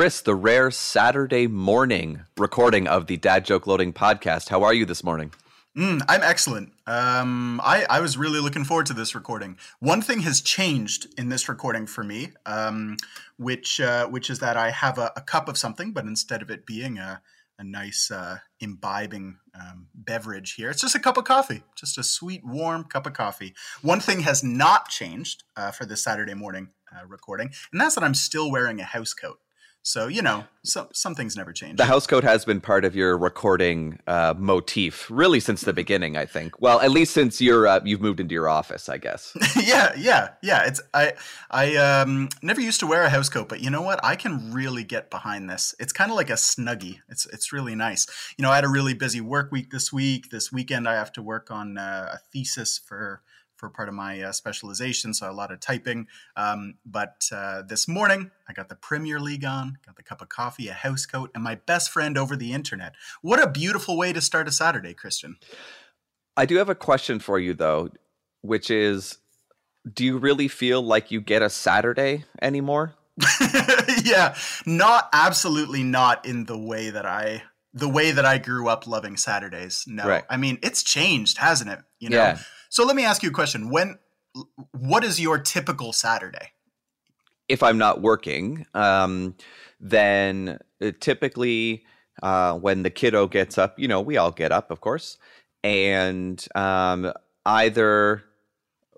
Chris, the rare Saturday morning recording of the Dad Joke Loading podcast. How are you this morning? Mm, I'm excellent. Um, I, I was really looking forward to this recording. One thing has changed in this recording for me, um, which uh, which is that I have a, a, cup of something, but instead of it being a, a nice uh, imbibing um, beverage here, it's just a cup of coffee, just a sweet, warm cup of coffee. One thing has not changed uh, for this Saturday morning uh, recording, and that's that I'm still wearing a house coat. So you know, some some things never change. The house coat has been part of your recording uh, motif really since the beginning. I think. Well, at least since you're uh, you've moved into your office, I guess. yeah, yeah, yeah. It's I I um, never used to wear a house coat, but you know what? I can really get behind this. It's kind of like a snuggie. It's it's really nice. You know, I had a really busy work week this week. This weekend, I have to work on uh, a thesis for for part of my uh, specialization, so a lot of typing. Um, but uh, this morning, I got the Premier League on, got the cup of coffee, a house coat, and my best friend over the internet. What a beautiful way to start a Saturday, Christian. I do have a question for you, though, which is do you really feel like you get a Saturday anymore? yeah, not absolutely not in the way that I the way that I grew up loving Saturdays. No. Right. I mean, it's changed, hasn't it? You know. Yeah so let me ask you a question. When what is your typical Saturday? If I'm not working, um, then uh, typically uh, when the kiddo gets up, you know, we all get up, of course, and um, either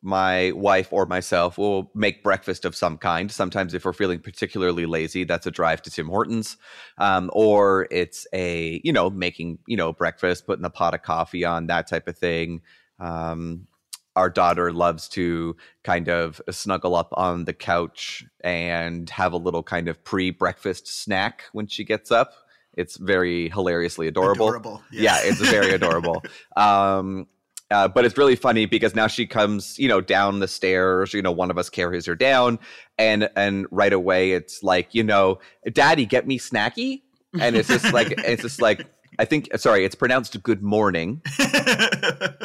my wife or myself will make breakfast of some kind. Sometimes, if we're feeling particularly lazy, that's a drive to Tim Hortons, um, or it's a you know making you know breakfast, putting a pot of coffee on that type of thing. Um, our daughter loves to kind of snuggle up on the couch and have a little kind of pre-breakfast snack when she gets up. It's very hilariously adorable. Adorable, yeah, yeah it's very adorable. Um, uh, but it's really funny because now she comes, you know, down the stairs. You know, one of us carries her down, and and right away it's like, you know, Daddy, get me snacky, and it's just like it's just like I think sorry, it's pronounced good morning.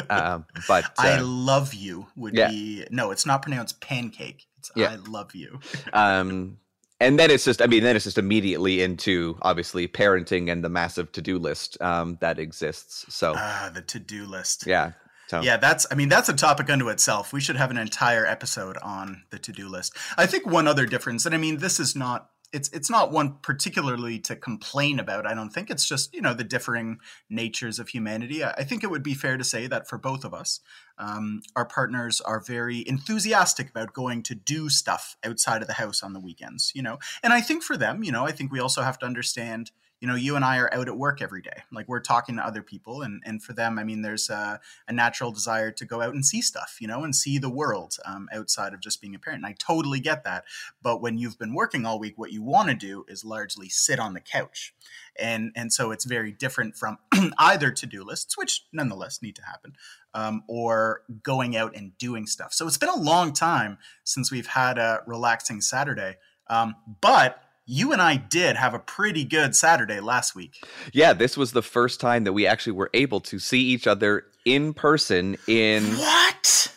um, but uh, I love you would yeah. be no, it's not pronounced pancake. It's yeah. I love you. um, and then it's just I mean then it's just immediately into obviously parenting and the massive to-do list um, that exists. So ah, the to-do list. Yeah. So. Yeah, that's I mean that's a topic unto itself. We should have an entire episode on the to-do list. I think one other difference, and I mean this is not it's it's not one particularly to complain about. I don't think it's just you know the differing natures of humanity. I, think it would be fair to say that for both of us, um, our partners are very enthusiastic about going to do stuff outside of the house on the weekends. You know, and I think for them, you know, I think we also have to understand you know, you and I are out at work every day. Like we're talking to other people, and and for them, I mean, there's a, a natural desire to go out and see stuff, you know, and see the world um, outside of just being a parent. And I totally get that. But when you've been working all week, what you want to do is largely sit on the couch, and and so it's very different from either to do lists, which nonetheless need to happen, um, or going out and doing stuff. So it's been a long time since we've had a relaxing Saturday. Um, but you and I did have a pretty good Saturday last week. Yeah, this was the first time that we actually were able to see each other in person in what?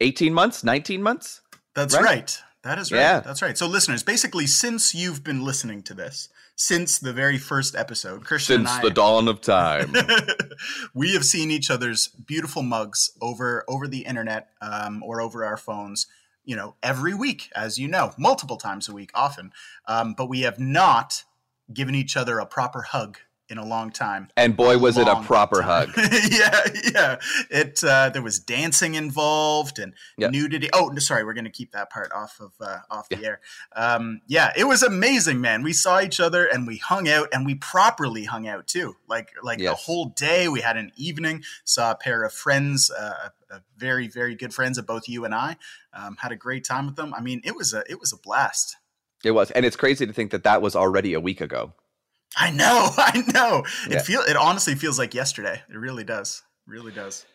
18 months, 19 months? That's right. right. That is right. Yeah. That's right. So listeners, basically since you've been listening to this, since the very first episode, Christian since I, the dawn of time, we have seen each other's beautiful mugs over over the internet um, or over our phones you know, every week, as you know, multiple times a week, often. Um, but we have not given each other a proper hug in a long time. And boy, was it a proper time. hug! yeah, yeah. It uh, there was dancing involved and yep. nudity. Oh, sorry, we're going to keep that part off of uh, off the air. Um, yeah, it was amazing, man. We saw each other and we hung out, and we properly hung out too. Like like yes. the whole day. We had an evening. Saw a pair of friends, uh, very very good friends of both you and I. Um, had a great time with them. I mean, it was a it was a blast. It was, and it's crazy to think that that was already a week ago. I know, I know. Yeah. It feel it honestly feels like yesterday. It really does. It really does.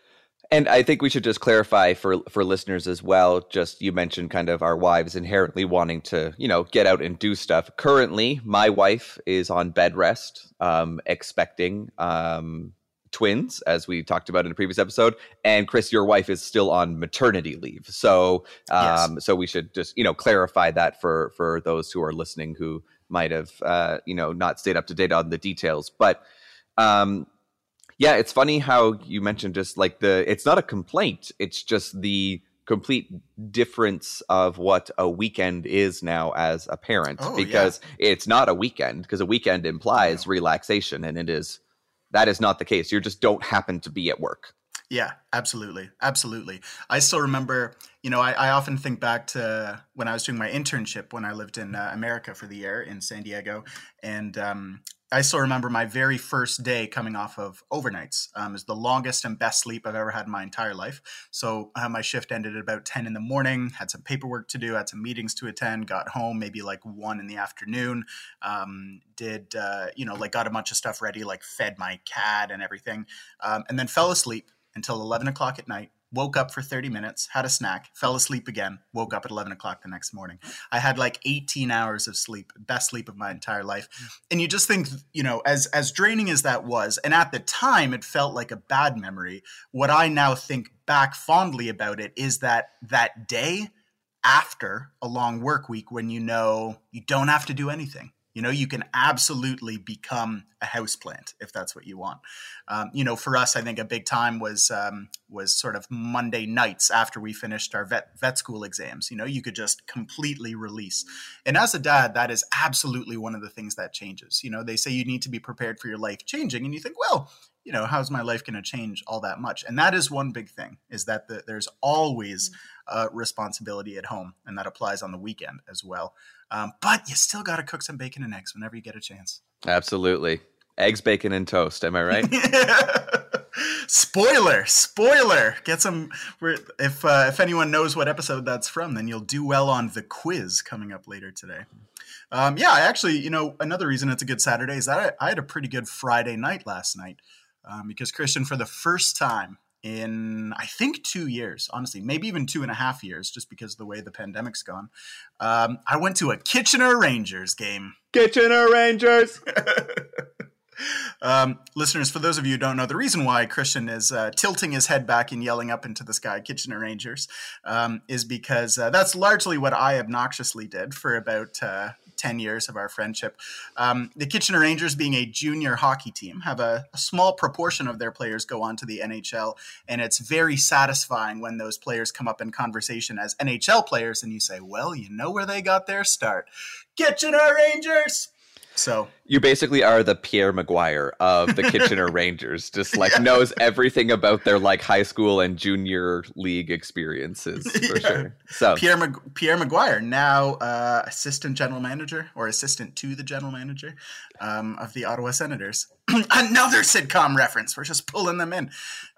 And I think we should just clarify for for listeners as well. Just you mentioned kind of our wives inherently wanting to, you know, get out and do stuff. Currently, my wife is on bed rest, um, expecting um, twins, as we talked about in a previous episode, and Chris, your wife is still on maternity leave. So, um, yes. so we should just you know clarify that for for those who are listening who might have uh, you know not stayed up to date on the details. But um, yeah, it's funny how you mentioned just like the it's not a complaint; it's just the complete difference of what a weekend is now as a parent oh, because yeah. it's not a weekend because a weekend implies relaxation and it is that is not the case you just don't happen to be at work yeah absolutely absolutely i still remember you know I, I often think back to when i was doing my internship when i lived in uh, america for the year in san diego and um, I still remember my very first day coming off of overnights. Um, is the longest and best sleep I've ever had in my entire life. So uh, my shift ended at about ten in the morning. Had some paperwork to do, had some meetings to attend. Got home maybe like one in the afternoon. Um, did uh, you know like got a bunch of stuff ready, like fed my cat and everything, um, and then fell asleep until eleven o'clock at night woke up for 30 minutes, had a snack, fell asleep again, woke up at 11 o'clock the next morning. I had like 18 hours of sleep, best sleep of my entire life. And you just think, you know, as as draining as that was, and at the time it felt like a bad memory, what I now think back fondly about it is that that day after a long work week when you know you don't have to do anything you know, you can absolutely become a houseplant if that's what you want. Um, you know, for us, I think a big time was um, was sort of Monday nights after we finished our vet vet school exams. You know, you could just completely release. And as a dad, that is absolutely one of the things that changes. You know, they say you need to be prepared for your life changing, and you think, well, you know, how's my life going to change all that much? And that is one big thing: is that the, there's always a responsibility at home, and that applies on the weekend as well. Um, but you still got to cook some bacon and eggs whenever you get a chance. Absolutely. Eggs, bacon, and toast. Am I right? spoiler, spoiler. Get some. If uh, if anyone knows what episode that's from, then you'll do well on the quiz coming up later today. Um, yeah, I actually, you know, another reason it's a good Saturday is that I, I had a pretty good Friday night last night um, because Christian, for the first time in I think two years, honestly, maybe even two and a half years, just because of the way the pandemic's gone. Um, I went to a Kitchener Rangers game. Kitchener Rangers. um, listeners, for those of you who don't know, the reason why Christian is uh, tilting his head back and yelling up into the sky, Kitchener Rangers, um, is because uh, that's largely what I obnoxiously did for about uh, 10 years of our friendship. Um, the Kitchener Rangers, being a junior hockey team, have a, a, small proportion of their players go on to the NHL. And it's very satisfying when those players come up in conversation as NHL players and you say, well, you know where they got their start. Kitchener Rangers! So you basically are the Pierre McGuire of the Kitchener Rangers, just like yeah. knows everything about their like high school and junior league experiences for yeah. sure. So Pierre Mag- Pierre McGuire, now uh, assistant general manager or assistant to the general manager um, of the Ottawa Senators. Another sitcom reference. We're just pulling them in.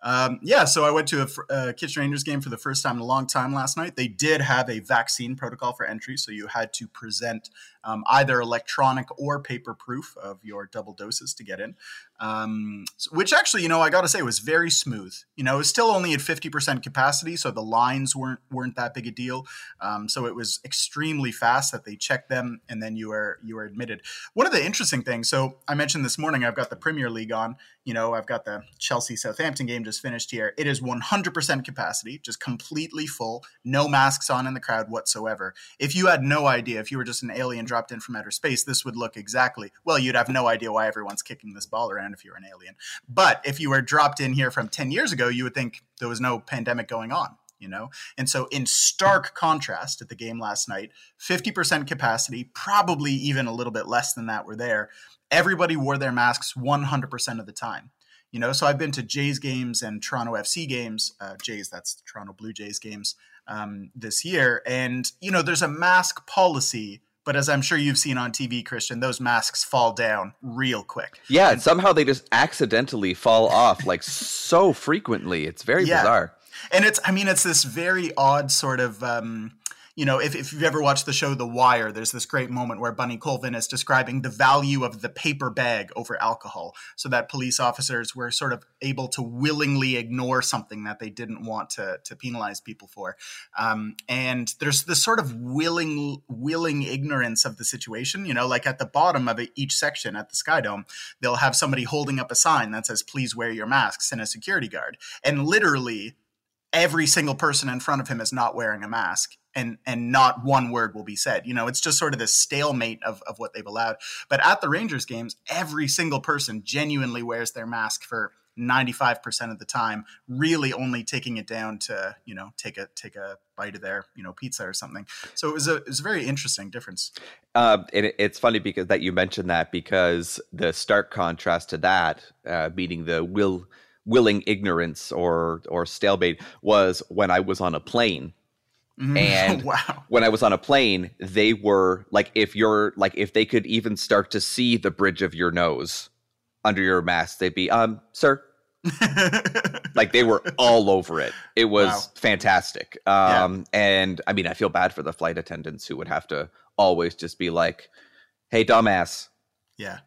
Um, yeah, so I went to a, a Kitchener Rangers game for the first time in a long time last night. They did have a vaccine protocol for entry, so you had to present um, either electronic or paper proof of your double doses to get in um, which actually, you know, I got to say was very smooth. You know, it was still only at 50% capacity, so the lines weren't weren't that big a deal. Um, so it was extremely fast that they checked them and then you were you were admitted. One of the interesting things, so I mentioned this morning, I've got the Premier League on. You know, I've got the Chelsea Southampton game just finished here. It is 100% capacity, just completely full, no masks on in the crowd whatsoever. If you had no idea, if you were just an alien dropped in from outer space, this would look exactly well. You'd have no idea why everyone's kicking this ball around if you're an alien. But if you were dropped in here from 10 years ago, you would think there was no pandemic going on you know? And so, in stark contrast at the game last night, 50% capacity, probably even a little bit less than that were there. Everybody wore their masks 100% of the time. You know, so I've been to Jays games and Toronto FC games, uh, Jays, that's Toronto Blue Jays games um, this year. And, you know, there's a mask policy but as I'm sure you've seen on TV, Christian, those masks fall down real quick. Yeah, and somehow they just accidentally fall off like so frequently. It's very yeah. bizarre. And it's, I mean, it's this very odd sort of. Um, you know, if, if you've ever watched the show The Wire, there's this great moment where Bunny Colvin is describing the value of the paper bag over alcohol, so that police officers were sort of able to willingly ignore something that they didn't want to, to penalize people for. Um, and there's this sort of willing willing ignorance of the situation. You know, like at the bottom of each section at the Sky Dome, they'll have somebody holding up a sign that says "Please wear your masks" and a security guard, and literally every single person in front of him is not wearing a mask and and not one word will be said. You know, it's just sort of this stalemate of, of what they've allowed. But at the Rangers games, every single person genuinely wears their mask for 95% of the time, really only taking it down to, you know, take a take a bite of their, you know, pizza or something. So it was a it was a very interesting difference. Uh, it, it's funny because that you mentioned that because the stark contrast to that, uh, meaning the will willing ignorance or or stalemate was when I was on a plane. Mm-hmm. And wow. when I was on a plane, they were like if you're like if they could even start to see the bridge of your nose under your mask, they'd be, um, sir. like they were all over it. It was wow. fantastic. Um, yeah. and I mean, I feel bad for the flight attendants who would have to always just be like, "Hey, dumbass." Yeah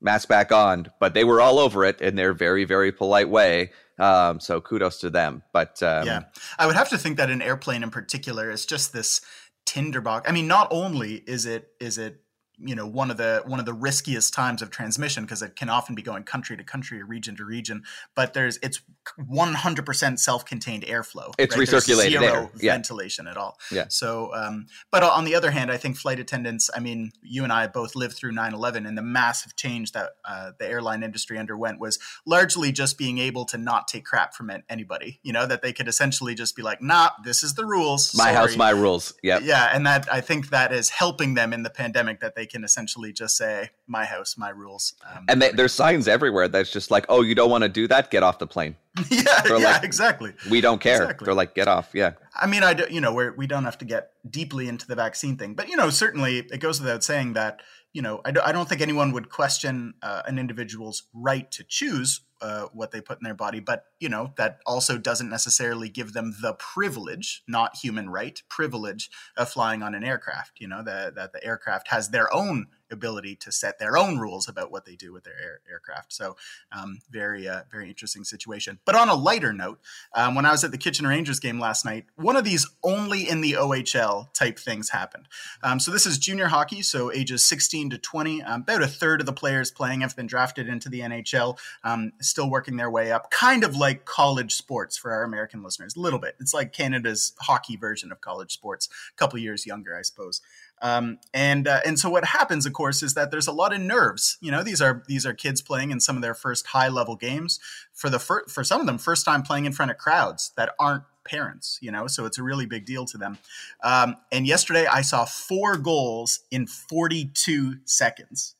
mask back on, but they were all over it in their very, very polite way. Um, so kudos to them. But um, yeah, I would have to think that an airplane in particular is just this tinderbox. I mean, not only is it is it you know one of the one of the riskiest times of transmission because it can often be going country to country or region to region but there's it's 100% self-contained airflow it's right? recirculated zero air. Yeah. ventilation at all yeah so um, but on the other hand i think flight attendants i mean you and i both lived through 9-11 and the massive change that uh, the airline industry underwent was largely just being able to not take crap from anybody you know that they could essentially just be like nah this is the rules my Sorry. house my rules yeah yeah and that i think that is helping them in the pandemic that they can essentially just say my house, my rules. Um, and they, there's signs everywhere that's just like, oh, you don't want to do that? Get off the plane. yeah, They're yeah, like, exactly. We don't care. Exactly. They're like, get off. Yeah. I mean, I do, you know, we're, we don't have to get deeply into the vaccine thing, but you know, certainly it goes without saying that you know, I, do, I don't think anyone would question uh, an individual's right to choose uh, what they put in their body, but you know that also doesn't necessarily give them the privilege, not human right, privilege of flying on an aircraft. You know that that the aircraft has their own ability to set their own rules about what they do with their air, aircraft. So, um, very, uh, very interesting situation. But on a lighter note, um, when I was at the Kitchener Rangers game last night, one of these only in the OHL type things happened. Um, so, this is junior hockey, so ages 16 to 20. Um, about a third of the players playing have been drafted into the NHL, um, still working their way up, kind of like college sports for our American listeners, a little bit. It's like Canada's hockey version of college sports, a couple years younger, I suppose. Um, and uh, and so what happens, of course, is that there's a lot of nerves. You know, these are these are kids playing in some of their first high level games for the fir- for some of them, first time playing in front of crowds that aren't parents. You know, so it's a really big deal to them. Um, and yesterday, I saw four goals in 42 seconds.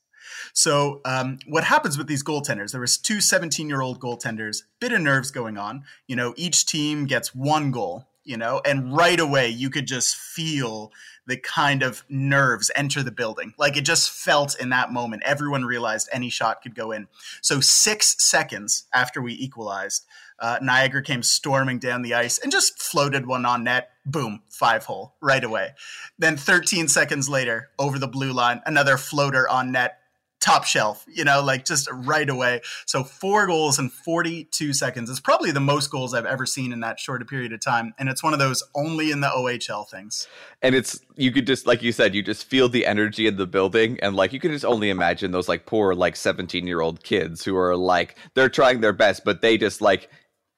So um, what happens with these goaltenders? There was two 17 year old goaltenders, bit of nerves going on. You know, each team gets one goal. You know, and right away you could just feel the kind of nerves enter the building. Like it just felt in that moment, everyone realized any shot could go in. So six seconds after we equalized, uh, Niagara came storming down the ice and just floated one on net. Boom, five hole right away. Then 13 seconds later, over the blue line, another floater on net top shelf, you know, like just right away. So four goals in 42 seconds is probably the most goals I've ever seen in that short a period of time. And it's one of those only in the OHL things. And it's, you could just, like you said, you just feel the energy in the building. And like, you can just only imagine those like poor, like 17 year old kids who are like, they're trying their best, but they just like,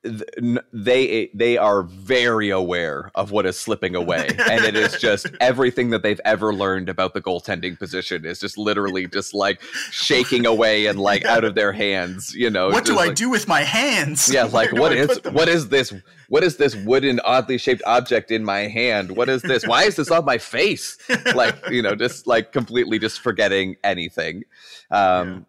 they they are very aware of what is slipping away. And it is just everything that they've ever learned about the goaltending position is just literally just like shaking away and like out of their hands you know? What do i do with my hands? Yeah like what is what is this what is this wooden oddly shaped object in my hand? What is this? Why is this on my face? Like you know just like completely just forgetting anything. Um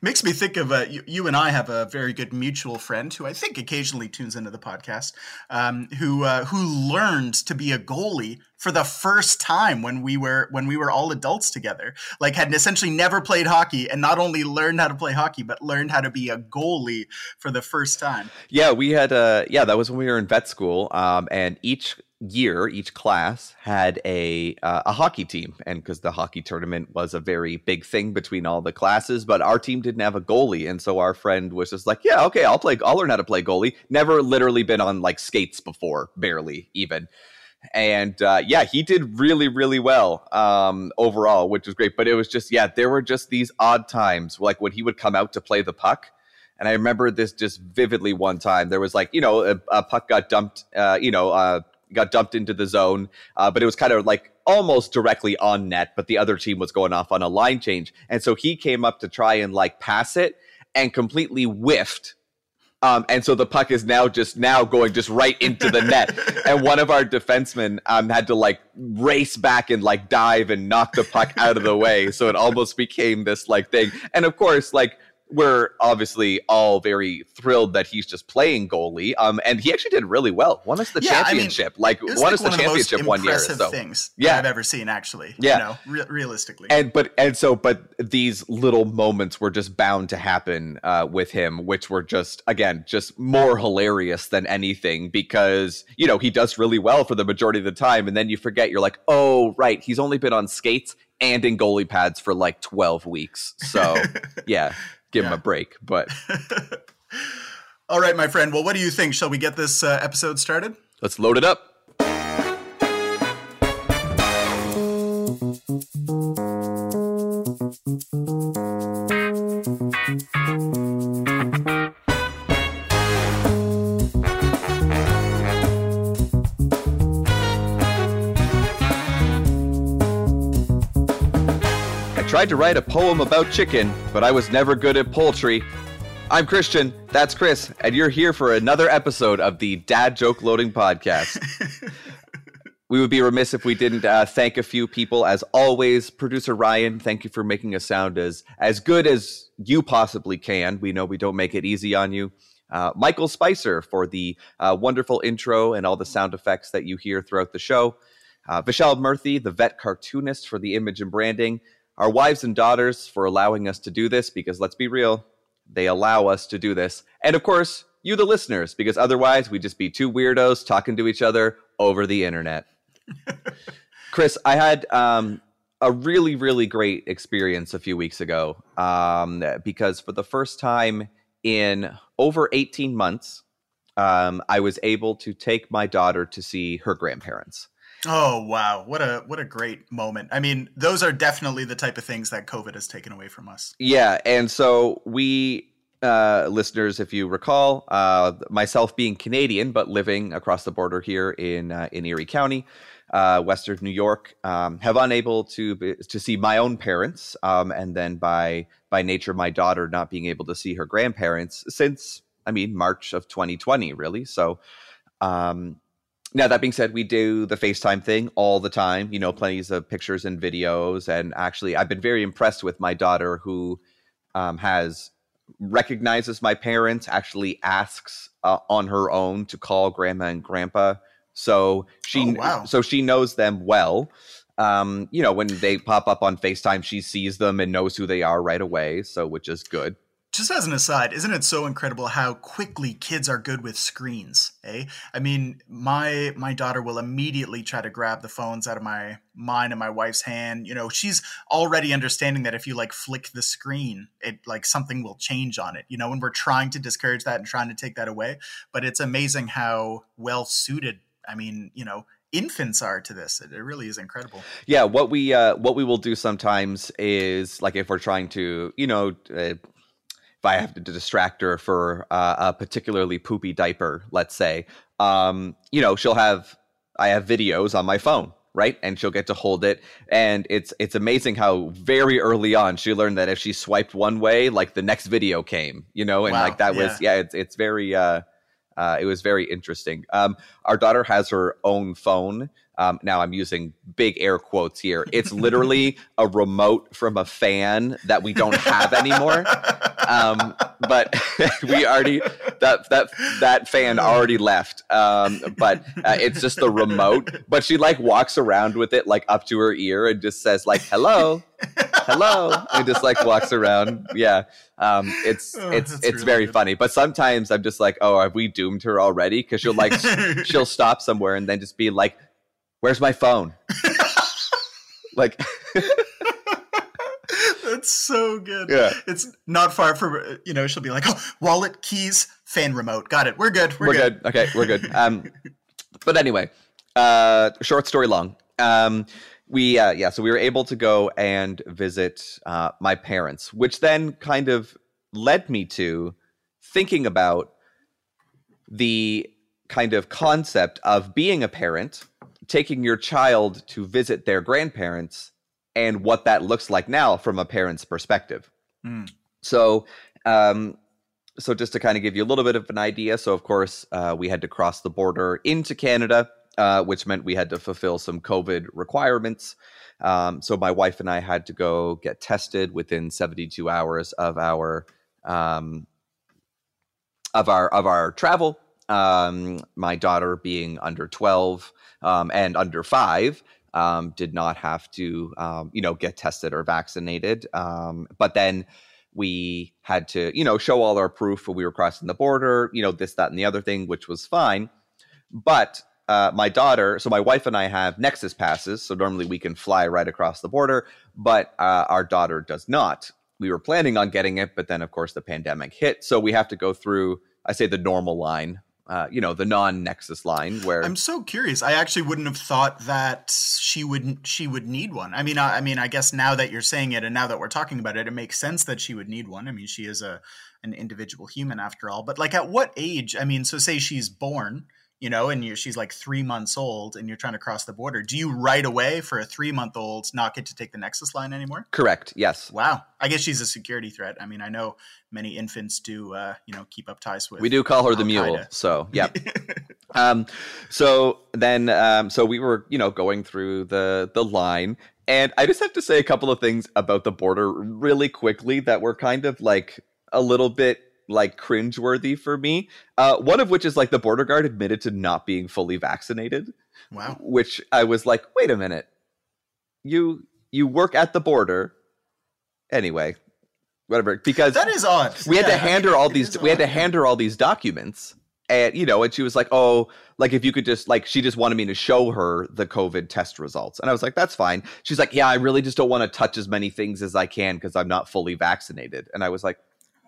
Makes me think of uh, you, you, and I have a very good mutual friend who I think occasionally tunes into the podcast, um, who uh, who learned to be a goalie for the first time when we were when we were all adults together. Like had essentially never played hockey, and not only learned how to play hockey, but learned how to be a goalie for the first time. Yeah, we had uh, yeah that was when we were in vet school, um, and each year, each class had a uh, a hockey team, and because the hockey tournament was a very big thing between all the classes, but our team didn't have a goalie, and so our friend was just like, "Yeah, okay, I'll play. I'll learn how to play goalie." Never literally been on like skates before, barely even. And uh, yeah, he did really, really well um, overall, which was great. But it was just, yeah, there were just these odd times, like when he would come out to play the puck, and I remember this just vividly one time. There was like, you know, a, a puck got dumped, uh, you know, uh, got dumped into the zone, uh, but it was kind of like almost directly on net, but the other team was going off on a line change. And so he came up to try and like pass it and completely whiffed. Um, and so the puck is now just now going just right into the net. And one of our defensemen um, had to like race back and like dive and knock the puck out of the way. So it almost became this like thing. And of course, like we're obviously all very thrilled that he's just playing goalie. Um, and he actually did really well. Won us the yeah, championship. I mean, like won like us the championship the one year. So things yeah. I've ever seen actually. Yeah, you know, re- realistically. And but and so but these little moments were just bound to happen uh, with him, which were just again just more hilarious than anything because you know he does really well for the majority of the time, and then you forget you're like, oh right, he's only been on skates and in goalie pads for like 12 weeks. So, yeah give yeah. him a break. But all right, my friend. Well, what do you think? Shall we get this uh, episode started? Let's load it up. Tried to write a poem about chicken, but I was never good at poultry. I'm Christian, that's Chris, and you're here for another episode of the Dad Joke Loading Podcast. we would be remiss if we didn't uh, thank a few people. As always, producer Ryan, thank you for making us sound as as good as you possibly can. We know we don't make it easy on you. Uh, Michael Spicer for the uh, wonderful intro and all the sound effects that you hear throughout the show. Uh, Vishal Murthy, the vet cartoonist for the image and branding our wives and daughters for allowing us to do this because let's be real, they allow us to do this. And of course, you, the listeners, because otherwise we'd just be two weirdos talking to each other over the internet. Chris, I had um, a really, really great experience a few weeks ago um, because for the first time in over 18 months, um, I was able to take my daughter to see her grandparents. Oh wow, what a what a great moment. I mean, those are definitely the type of things that COVID has taken away from us. Yeah, and so we uh, listeners, if you recall, uh, myself being Canadian but living across the border here in uh, in Erie County, uh, Western New York, um, have unable to be, to see my own parents, um, and then by by nature, my daughter not being able to see her grandparents since I mean March of 2020, really. So. Um, now that being said, we do the FaceTime thing all the time. You know, plenty of pictures and videos. And actually, I've been very impressed with my daughter, who um, has recognizes my parents. Actually, asks uh, on her own to call grandma and grandpa. So she, oh, wow. so she knows them well. Um, you know, when they pop up on FaceTime, she sees them and knows who they are right away. So, which is good just as an aside, isn't it so incredible how quickly kids are good with screens? Eh? I mean, my my daughter will immediately try to grab the phones out of my mine and my wife's hand. You know, she's already understanding that if you like flick the screen, it like something will change on it. You know, and we're trying to discourage that and trying to take that away. But it's amazing how well suited. I mean, you know, infants are to this. It, really is incredible. Yeah, what we uh, what we will do sometimes is like if we're trying to, you know, uh, I have to distract her for uh, a particularly poopy diaper, let's say, um, you know, she'll have I have videos on my phone, right? And she'll get to hold it, and it's it's amazing how very early on she learned that if she swiped one way, like the next video came, you know, and wow, like that yeah. was yeah, it's it's very uh, uh, it was very interesting. Um, our daughter has her own phone. Um, now I'm using big air quotes here. It's literally a remote from a fan that we don't have anymore. Um, but we already that that that fan already left. Um, but uh, it's just the remote. But she like walks around with it like up to her ear and just says like hello. hello, and just like walks around. Yeah, um, it's Oh, it's it's really very good. funny. But sometimes I'm just like, oh, have we doomed her already? Because she'll like she'll stop somewhere and then just be like, "Where's my phone?" like, That's so good. Yeah. It's not far from, you know, she'll be like, oh, wallet, keys, fan remote. Got it. We're good. We're, we're, good. Okay, we're good. Um, but anyway, uh, short story long. Um, we uh, yeah, so we were able to go and visit uh, my parents, which then kind of led me to thinking about the kind of concept of being a parent, taking your child to visit their grandparents, and what that looks like now from a parent's perspective. Hmm. So, um, so just to kind of give you a little bit of an idea, so of course uh, we had to cross the border into Canada, uh, which meant we had to fulfill some COVID requirements. Um, so my wife and I had to go get tested within 72 hours of our um, of our of our travel. Um, my daughter being under 12 um, and under five um, did not have to um, you know get tested or vaccinated. Um, but then we had to you know show all our proof when we were crossing the border. You know this that and the other thing, which was fine. But uh, my daughter, so my wife and I have Nexus passes, so normally we can fly right across the border, but uh, our daughter does not. We were planning on getting it, but then of course the pandemic hit, so we have to go through. I say the normal line, uh, you know, the non-Nexus line, where I'm so curious. I actually wouldn't have thought that she wouldn't she would need one. I mean, I, I mean, I guess now that you're saying it and now that we're talking about it, it makes sense that she would need one. I mean, she is a an individual human after all. But like, at what age? I mean, so say she's born, you know, and you she's like three months old, and you're trying to cross the border. Do you right away for a three month old not get to take the Nexus line anymore? correct, yes, Wow, I guess she's a security threat. I mean, I know many infants do, uh, you know, keep up ties with. we do call her the mule. So yeah, um, so then um, so we were you know going through the the line and i just have to say a couple of things about the border really quickly that were kind of like a little bit like cringeworthy for me uh, one of which is like the border guard admitted to not being fully vaccinated. Wow. which i was like wait a minute. You you work at the border. Anyway whatever because That is odd. we had Yeah, to hand her all these we had to hand her all these documents and you know and she was like oh like if you could just like she just wanted me to show her the covid test results. And i was like that's fine. She's like yeah i really just don't want to touch as many things as i can because i'm not fully vaccinated. And i was like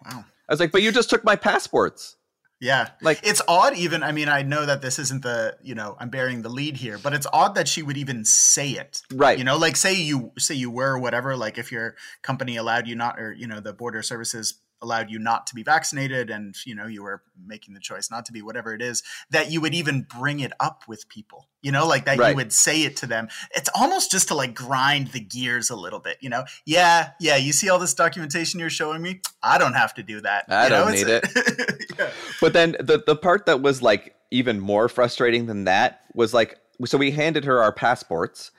Wow. I was like but you just took my passports Yeah. Like- it's odd even I mean I know that this isn't the, you know, I'm bearing the lead here, but it's odd that she would even say it. right You know, like say you say you were whatever, like if your company allowed you not or you know, the border services allowed you not to be vaccinated and you know you were making the choice not to be whatever it is that you would even bring it up with people you know like that Right. you would say it to them. It's almost just to like grind the gears a little bit you know? Yeah yeah you see all this documentation you're showing me? I don't have to do that. I You don't it's- need yeah. But then the the part that was like even more frustrating than that was like so we handed her our passports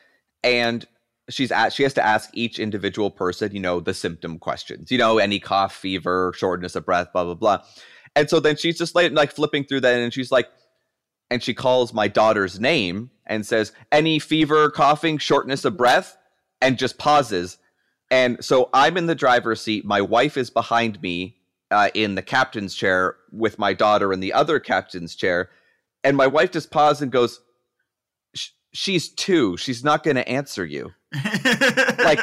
and she's at, she has to ask each individual person, you know, the symptom questions. You know, any cough, fever, shortness of breath, blah blah blah. And so then she's just like, like flipping through that and she's like and she calls my daughter's name and says, "Any fever, coughing, shortness of breath?" and just pauses. And so I'm in the driver's seat. My wife is behind me uh, in the captain's chair with my daughter in the other captain's chair. And my wife just paused and goes, "Sh- She's two. She's not going to answer you. Like,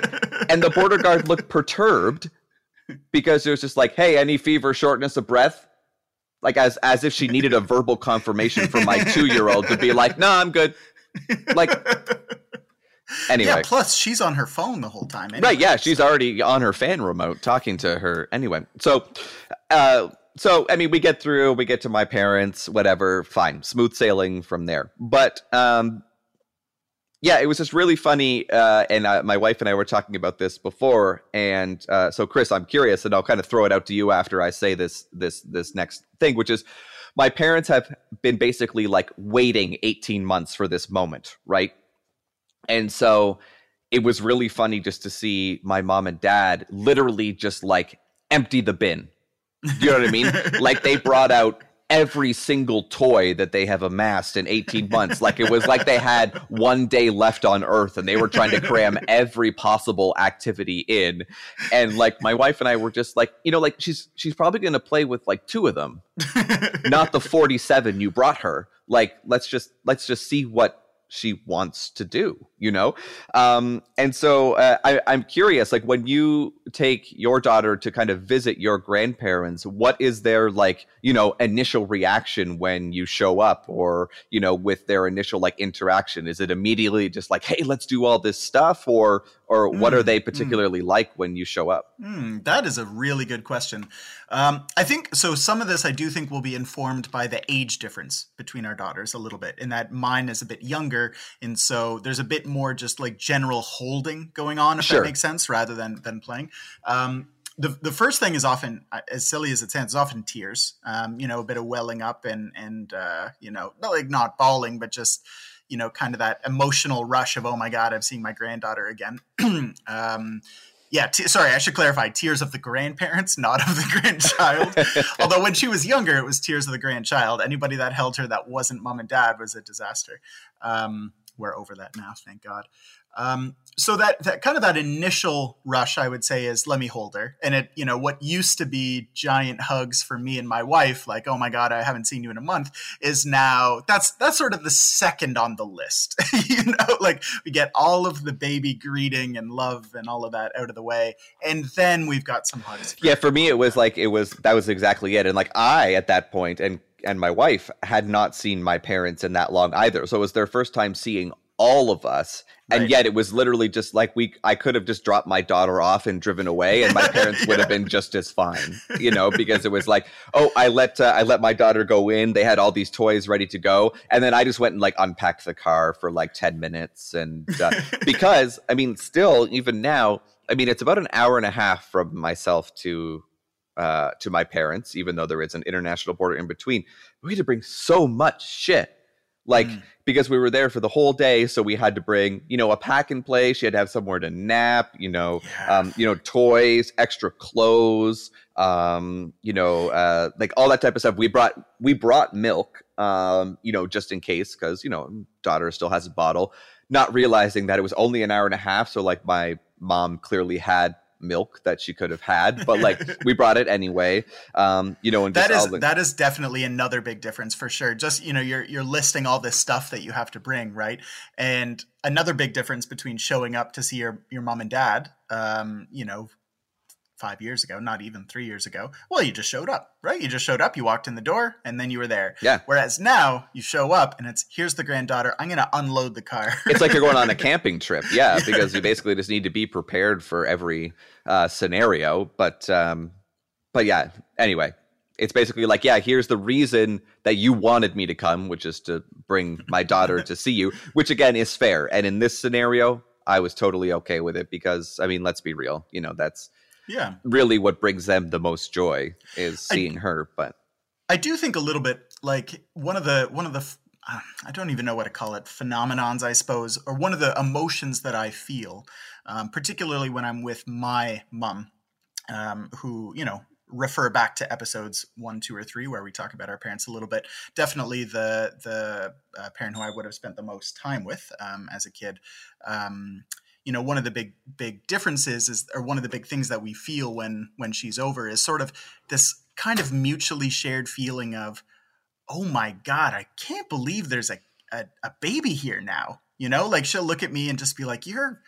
And the border guard looked perturbed because it was just like, Hey, any fever, shortness of breath? Like, as, as if she needed a verbal confirmation from my two year old to be like, No, I'm good. Like, anyway. yeah plus she's on her phone the whole time anyway, Right, yeah, she's already on her fan remote talking to her anyway. So uh so I mean we get through, we get to my parents, whatever, fine. Smooth sailing from there. But um yeah, it was just really funny uh and uh, my wife and I were talking about this before and uh so Chris, I'm curious and I'll kind of throw it out to you after I say this this this next thing which is my parents have been basically like waiting 18 months for this moment, right? And so it was really funny just to see my mom and dad literally just like empty the bin. Do you know what I mean? like they brought out every single toy that they have amassed in 18 months. Like it was like they had one day left on Earth and they were trying to cram every possible activity in. And like my wife and I were just like, you know, like she's she's probably going to play with like two of them, not the 47 you brought her. Like let's just let's just see what she wants to do you know? Um, and so uh, I, i'm curious like when you take your daughter to kind of visit your grandparents what is their like you know initial reaction when you show up or you know with their initial like interaction? Is it immediately just like hey let's do all this stuff or or what are mm, they mm. particularly mm. like when you show up mm, that is a really good question um, i think so some of this i do think will be informed by the age difference between our daughters a little bit in that mine is a bit younger and so there's a bit more just like general holding going on if sure. that makes sense rather than than playing um, the, the first thing is often as silly as it sounds, often tears. Um, you know, a bit of welling up and and uh, you know, not like not bawling, but just you know, kind of that emotional rush of, oh my God, I'm seeing my granddaughter again. um, yeah, t- sorry, I should clarify tears of the grandparents, not of the grandchild. Although when she was younger, it was tears of the grandchild. Anybody that held her that wasn't mom and dad was a disaster. Um, we're over that now, thank God. Um, so that that kind of that initial rush, I would say, is let me hold her. And it, you know, what used to be giant hugs for me and my wife, like, oh my God, I haven't seen you in a month, is now that's that's sort of the second on the list. you know, like we get all of the baby greeting and love and all of that out of the way. And then we've got some hugs. For yeah, for me it was like it was that was exactly it. And like I at that point and and my wife had not seen my parents in that long either. So it was their first time seeing all of us and yet it was literally just like we i could have just dropped my daughter off and driven away and my parents would have been just as fine you know because it was like oh i let uh, i let my daughter go in they had all these toys ready to go and then i just went and like unpacked the car for like 10 minutes and uh, because i mean still even now i mean it's about an hour and a half from myself to uh to my parents even though there is an international border in between. We had to bring so much shit like mm. because we were there for the whole day so we had to bring you know a pack and play she had to have somewhere to nap you know yeah. um, you know toys extra clothes um, you know uh, like all that type of stuff we brought we brought milk um, you know just in case because you know daughter still has a bottle not realizing that it was only an hour and a half so like my mom clearly had milk that she could have had, but like we brought it anyway. Um, you know, and that is the- that is definitely another big difference for sure. Just you know, you're you're listing all this stuff that you have to bring, right? And another big difference between showing up to see your your mom and dad, um, you know, five years ago, not even three years ago. Well, you just showed up, right? You just showed up, you walked in the door, and then you were there. Yeah. Whereas now you show up and it's here's the granddaughter. I'm gonna unload the car. it's like you're going on a camping trip, yeah, because you basically just need to be prepared for every uh, scenario. But um, but yeah. Anyway, it's basically like, yeah, here's the reason that you wanted me to come, which is to bring my daughter to see you, which again is fair. And in this scenario, I was totally okay with it because I mean, let's be real, you know, that's yeah really what brings them the most joy is seeing I, her but i do think a little bit like one of the one of the i don't even know what to call it phenomenons i suppose or one of the emotions that i feel um, particularly when i'm with my mom um, who you know refer back to episodes one, two, or three, where we talk about our parents a little bit. Definitely the the uh, parent who I would have spent the most time with um, as a kid. Um, you know one of the big big differences is or one of the big things that we feel when when she's over is sort of this kind of mutually shared feeling of oh my god i can't believe there's a, a, a baby here now you know like she'll look at me and just be like you're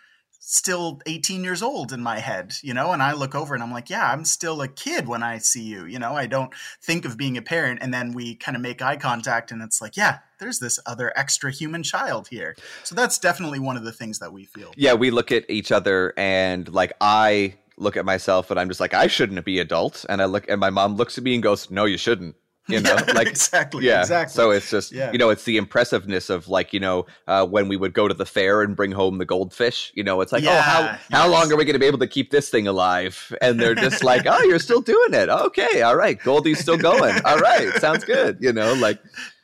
still 18 years old in my head, you know, and I look over and I'm like, yeah, I'm still a kid when I see you, you know, I don't think of being a parent. And then we kind of make eye contact and it's like, yeah, there's this other extra human child here. So that's definitely one of the things that we feel. Yeah, we look at each other and like I look at myself and I'm just like, I shouldn't be adult. And I look and my mom looks at me and goes, No, you shouldn't you know yeah, like exactly yeah exactly so it's just yeah. you know it's the impressiveness of like you know uh, when we would go to the fair and bring home the goldfish you know it's like yeah, oh how yes. how long are we going to be able to keep this thing alive and they're just like oh you're still doing it okay all right goldie's still going all right sounds good you know like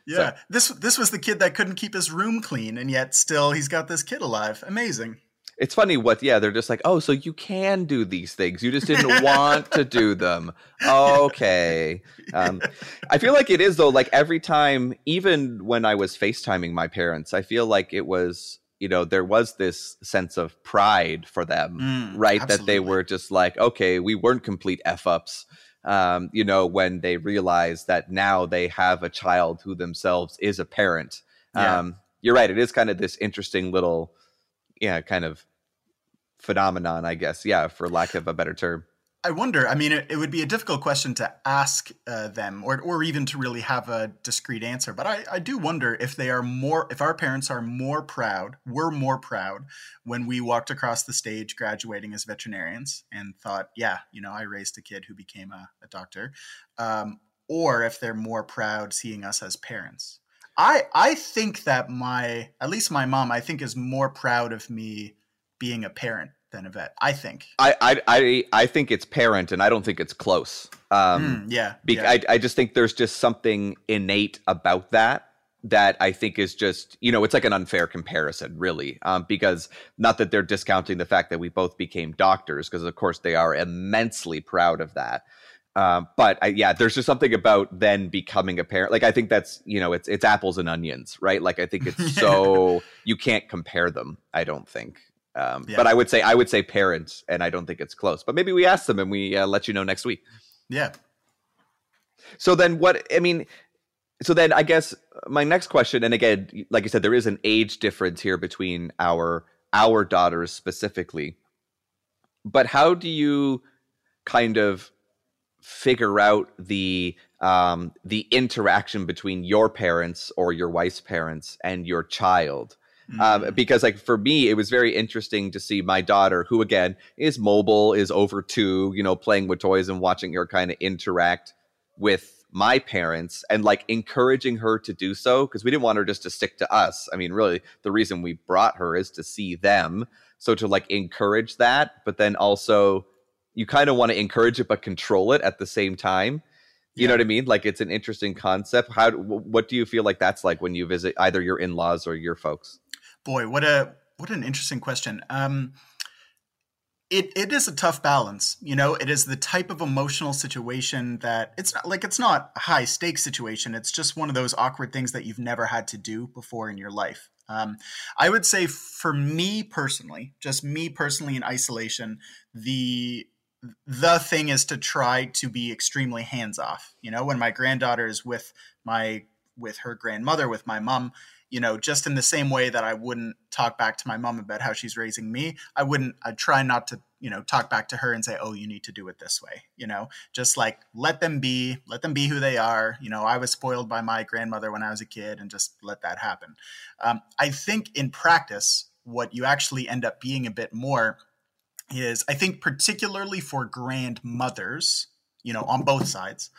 yeah so. this this was the kid that couldn't keep his room clean and yet still he's got this kid alive. Amazing. It's funny what yeah they're just like oh so you can do these things. You just didn't want to do them. Okay. Um, i feel like it is though like every time even when i was facetiming my parents i feel like it was you know there was this sense of pride for them mm, right? Absolutely. that they were just like okay we weren't complete f ups um, you know when they realize that now they have a child who themselves is a parent yeah. um, you're right it is kind of this interesting little yeah kind of phenomenon, I guess. Yeah, for lack of a better term. I wonder. I mean, it, it would be a difficult question to ask uh, them, or or even to really have a discrete answer. But I, I do wonder if they are more, if our parents are more proud, were more proud when we walked across the stage graduating as veterinarians and thought, yeah, you know, I raised a kid who became a, a doctor, um, or if they're more proud seeing us as parents. I I think that my, at least my mom, I think is more proud of me being a parent than a vet. I think. I I I, I think it's parent, and I don't think it's close. Um, mm, yeah, yeah. I I just think there's just something innate about that that I think is just you know it's like an unfair comparison, really, um, because not that they're discounting the fact that we both became doctors, because of course they are immensely proud of that. Um, but I, yeah, there's just something about then becoming a parent. Like I think that's you know it's it's apples and onions, right? Like I think it's so you can't compare them. I don't think. Um, yeah. But I would say I would say parents, and I don't think it's close. But maybe we ask them and we uh, let you know next week. Yeah. So then, what I mean, so then I guess my next question, and again, like I said, there is an age difference here between our our daughters specifically. But how do you kind of figure out the um, the interaction between your parents or your wife's parents and your child? Um, mm. because like for me it was very interesting to see my daughter who again is mobile is over two you know playing with toys and watching her kind of interact with my parents and like encouraging her to do so because we didn't want her just to stick to us i mean really the reason we brought her is to see them so to like encourage that but then also you kind of want to encourage it but control it at the same time you yeah. know what I mean? Like it's an interesting concept. How what do you feel like that's like when you visit either your in-laws or your folks? Boy, what a what an interesting question. Um, it it is a tough balance. You know, it is the type of emotional situation that it's not like it's not a high stakes situation. It's just one of those awkward things that you've never had to do before in your life. Um, I would say for me personally, just me personally in isolation, the the thing is to try to be extremely hands off. You know, when my granddaughter is with my with her grandmother, with my mom, you know, just in the same way that I wouldn't talk back to my mom about how she's raising me, I wouldn't, I'd try not to, you know, talk back to her and say, oh, you need to do it this way, you know, just like let them be, let them be who they are. You know, I was spoiled by my grandmother when I was a kid and just let that happen. Um, I think in practice, what you actually end up being a bit more is, I think, particularly for grandmothers, you know, on both sides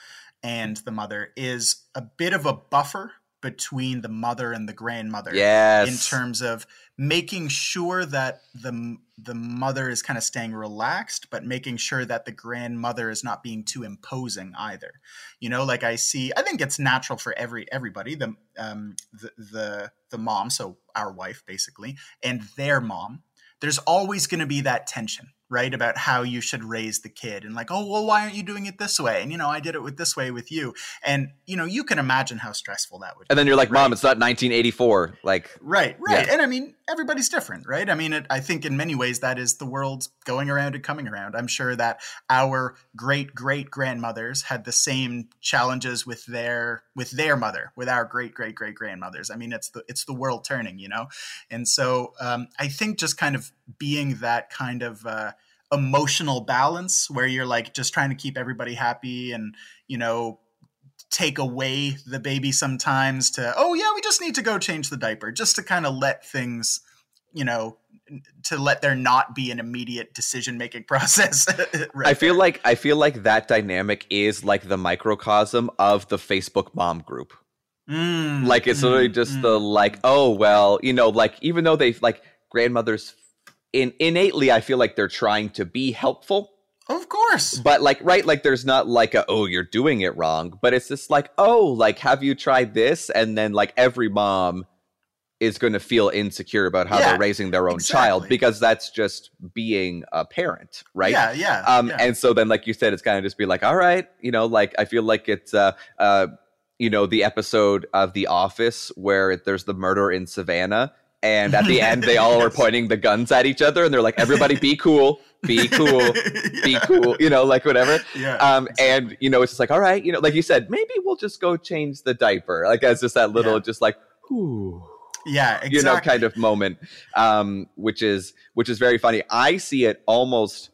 and the mother, is a bit of a buffer between the mother and the grandmother yes. in terms of making sure that the the mother is kind of staying relaxed but making sure that the grandmother is not being too imposing either you know like i see i think it's natural for every everybody the um the the, the mom so our wife basically and their mom there's always going to be that tension right about how you should raise the kid and like oh well why aren't you doing it this way and you know i did it with this way with you and you know you can imagine how stressful that would be and be, then you're like right? mom it's not 1984 like right right yeah. and i mean everybody's different right? I mean it, i think in many ways that is the world going around and coming around. I'm sure that our great great grandmothers had the same challenges with their with their mother with our great great great grandmothers. I mean it's the it's the world turning you know? And so um, i think just kind of being that kind of uh, emotional balance where you're like just trying to keep everybody happy and you know take away the baby sometimes to oh yeah we just need to go change the diaper just to kind of let things you know to let there not be an immediate decision making process right i feel there. like i feel like that dynamic is like the microcosm of the facebook mom group mm, like it's mm, literally just mm. the like oh well you know like even though they like grandmothers in innately I feel like they're trying to be helpful. Of course. But like right like there's not like a oh you're doing it wrong, but it's just like oh like have you tried this and then like every mom is going to feel insecure about how Yeah, they're raising their own child because that's just being a parent, right? Yeah, yeah. Um, yeah. and so then, like you said, it's kind of just be like, all right, you know, like I feel like it's, uh, uh, you know, the episode of The Office where there's the murder in Savannah, and at the end they all Yes. pointing the guns at each other, and they're like, everybody, be cool, be cool, be cool, you know, like whatever. Yeah. Um, and you know, it's just like, all right, you know, like you said, maybe we'll just go change the diaper, like as just that little, Yeah. just like, yeah, exactly. you know kind of moment um which is which is very funny i see it almost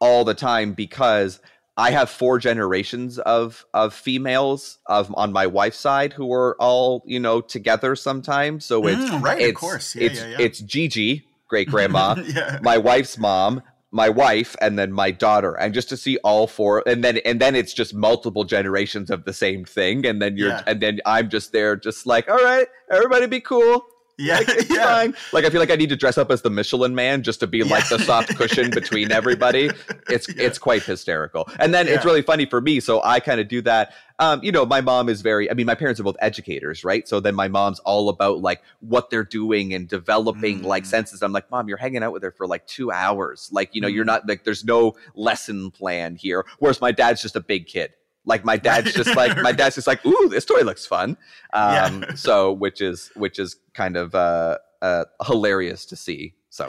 all the time because i have four generations of of females of on my wife's side who are all you know together sometimes. So it's Mm, right, it's of course. Yeah, it's yeah, yeah. it's gigi great grandma my wife's mom my wife and then my daughter. And just to see all four and then and then it's just multiple generations of the same thing. And then you're and then i'm just there just like all right everybody be cool yeah, like, it's yeah. fine. Like I feel like I need to dress up as the Michelin Man just to be like the soft cushion between everybody. It's Yeah. it's quite hysterical. And then it's really funny for me. So I kind of do that. Um, you know, my mom is very I mean, my parents are both educators, right? So then my mom's all about like what they're doing and developing like Mm. senses. I'm like, Mom, you're hanging out with her for like two hours. Like, you know, you're Mm. not like there's no lesson plan here. Whereas my dad's just a big kid. Like my dad's just like my dad's just like, ooh, this toy looks fun. Um, Yeah. so which is which is kind of uh, uh, hilarious to see. So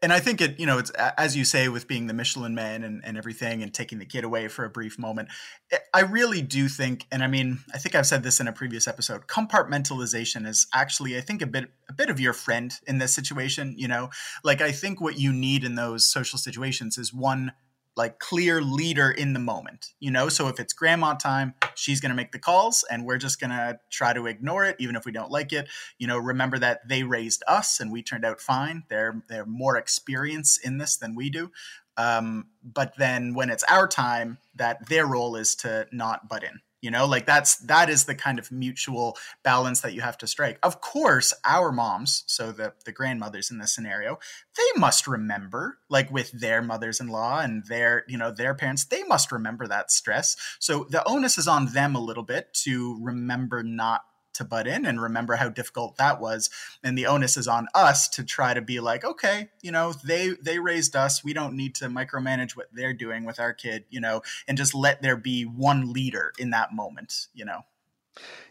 And I think it, you know, it's as you say with being the Michelin man and, and everything and taking the kid away for a brief moment. I- I really do think, and I mean, I think I've said this in a previous episode, compartmentalization is actually, I think, a bit a bit of your friend in this situation. You know, like I think what you need in those social situations is one like clear leader in the moment you know? So if it's grandma time she's going to make the calls and we're just going to try to ignore it even if we don't like it. You know remember that they raised us and we turned out fine. They're they're more experience in this than we do. Um, but then when it's our time that their role is to not butt in you know like that's that is the kind of mutual balance that you have to strike. Of course our moms so the the grandmothers in this scenario they must remember like with their mothers-in-law and their you know their parents they must remember that stress. So the onus is on them a little bit to remember not to butt in and remember how difficult that was. And the onus is on us to try to be like okay you know they they raised us. We don't need to micromanage what they're doing with our kid you know and just let there be one leader in that moment you know.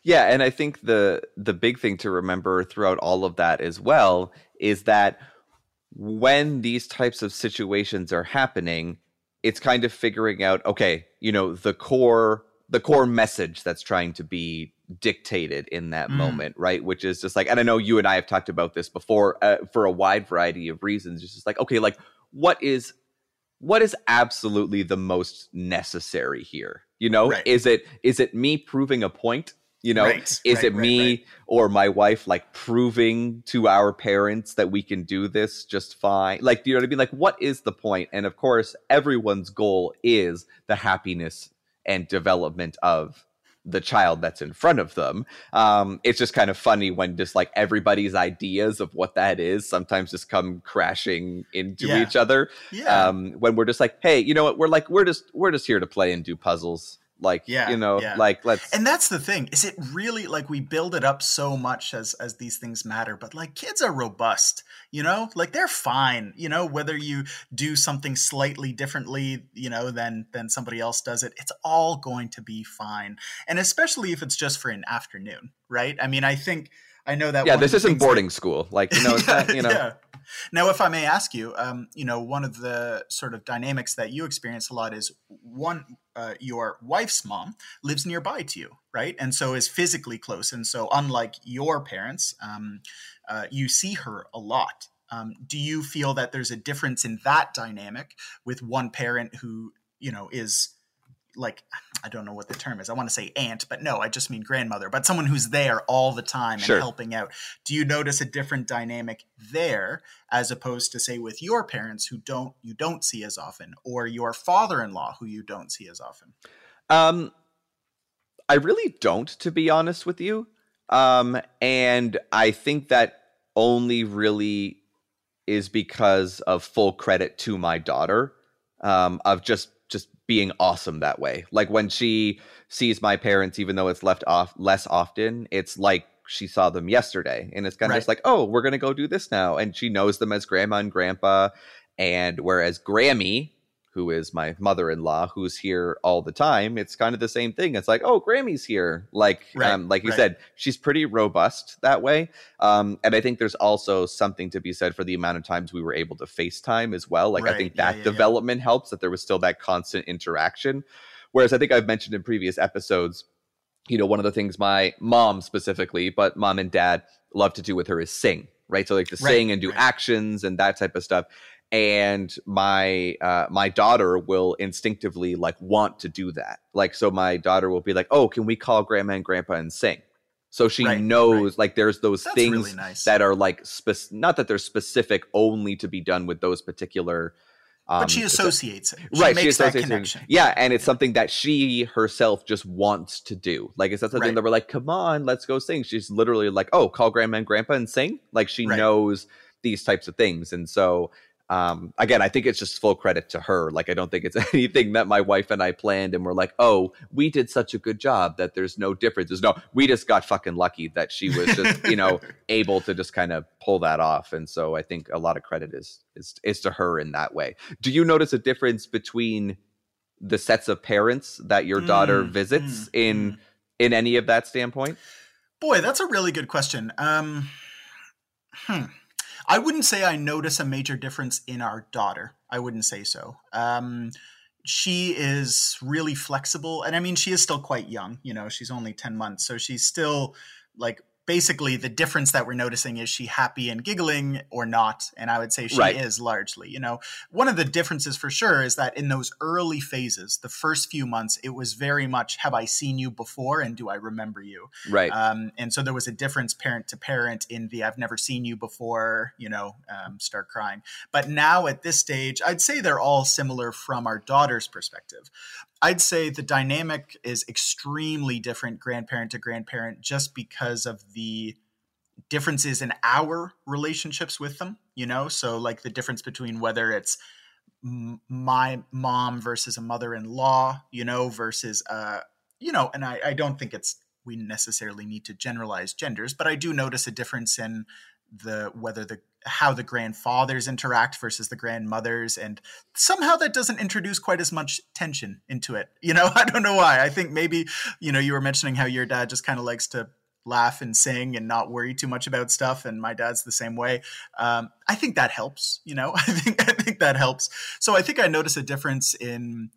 Yeah, and I think the the big thing to remember throughout all of that as well is that when these types of situations are happening, it's kind of figuring out okay, you know, the core the core message that's trying to be dictated in that Mm. moment, right? Which is just like, and I know you and I have talked about this before uh, for a wide variety of reasons. It's just like, okay, like what is what is absolutely the most necessary here? You know, Right. is it is it me proving a point? You know, Right, is right, it me or my wife like proving to our parents that we can do this just fine? Like, you know what I mean? Like, what is the point? And of course, everyone's goal is the happiness and development of the child that's in front of them. Um, it's just kind of funny when just like everybody's ideas of what that is sometimes just come crashing into Yeah. each other. yeah Um, when we're just like, hey, you know what? We're like, we're just we're just here to play and do puzzles. Like, Yeah, you know, yeah. like let's and that's the thing is it really like we build it up so much as as these things matter but like kids are robust you know? Like they're fine you know whether you do something slightly differently you know than than somebody else does it it's all going to be fine. And especially if it's just for an afternoon right? I mean i think i know that yeah, this isn't things that- boarding school. Like, you know, it's not, you know, yeah. Now, if I may ask you, um, you know, one of the sort of dynamics that you experience a lot is one, uh, your wife's mom lives nearby to you, right? And so is physically close. And so, unlike your parents, um, uh, you see her a lot. Um, do you feel that there's a difference in that dynamic with one parent who, you know, is like I don't know what the term is. I want to say aunt, but no, I just mean grandmother, but someone who's there all the time and Sure. helping out. Do you notice a different dynamic there as opposed to say with your parents who don't you don't see as often or your father-in-law who you don't see as often? Um, I really don't, to be honest with you. Um, and I think that only really is because of full credit to my daughter, um, of just just being awesome that way. Like when she sees my parents, even though it's left off less often, it's like she saw them yesterday and it's kind of Right. just like oh we're gonna go do this now and she knows them as grandma and grandpa and whereas grammy who is my mother-in-law who's here all the time it's kind of the same thing. It's like oh grammy's here. Like Right, um like you right. said she's pretty robust that way. Um and i think there's also something to be said for the amount of times we were able to facetime as well. Like i think that yeah, yeah. development helps that there was still that constant interaction. Whereas i think i've mentioned in previous episodes you know one of the things my mom specifically but mom and dad love to do with her is sing right? So like to Right, sing and do right. actions and that type of stuff and my uh, my daughter will instinctively like want to do that like so my daughter will be like oh can we call grandma and grandpa and sing so she Right, knows like there's those That's things really nice. that are like spec- not that they're specific only to be done with those particular um, but she associates it. She right makes she that associates it- connection. yeah and it's something that she herself just wants to do like it's not something Right. that we're like come on let's go sing she's literally like oh call grandma and grandpa and sing like she Right. knows these types of things and so um again i think it's just full credit to her like i don't think it's anything that my wife and i planned and we're like oh we did such a good job that there's no differences no we just got fucking lucky that she was just you know able to just kind of pull that off and so i think a lot of credit is is is to her in that way do you notice a difference between the sets of parents that your daughter Mm, visits mm, in mm. in any of that standpoint Boy, that's a really good question. Um, hmm. I wouldn't say I notice a major difference in our daughter. I wouldn't say so. Um, she is really flexible, and I mean, she is still quite young. You know, she's only ten months, so she's still like basically the difference that we're noticing is she happy and giggling or not and i would say she Right. is largely you know one of the differences for sure is that in those early phases the first few months it was very much have i seen you before and do i remember you right um, and so there was a difference parent to parent in the I've never seen you before, you know, um, start crying. But now at this stage, I'd say they're all similar from our daughter's perspective. I'd say the dynamic is extremely different grandparent to grandparent just because of the differences in our relationships with them, you know? So, like the difference between whether it's m- my mom versus a mother-in-law you know versus uh you know and I, I don't think it's we necessarily need to generalize genders but i do notice a difference in the whether the how the grandfathers interact versus the grandmothers and somehow that doesn't introduce quite as much tension into it you know? I don't know why. I think maybe you know you were mentioning how your dad just kind of likes to laugh and sing and not worry too much about stuff and my dad's the same way. Um, i think that helps you know? I think i think that helps. So i think i notice a difference in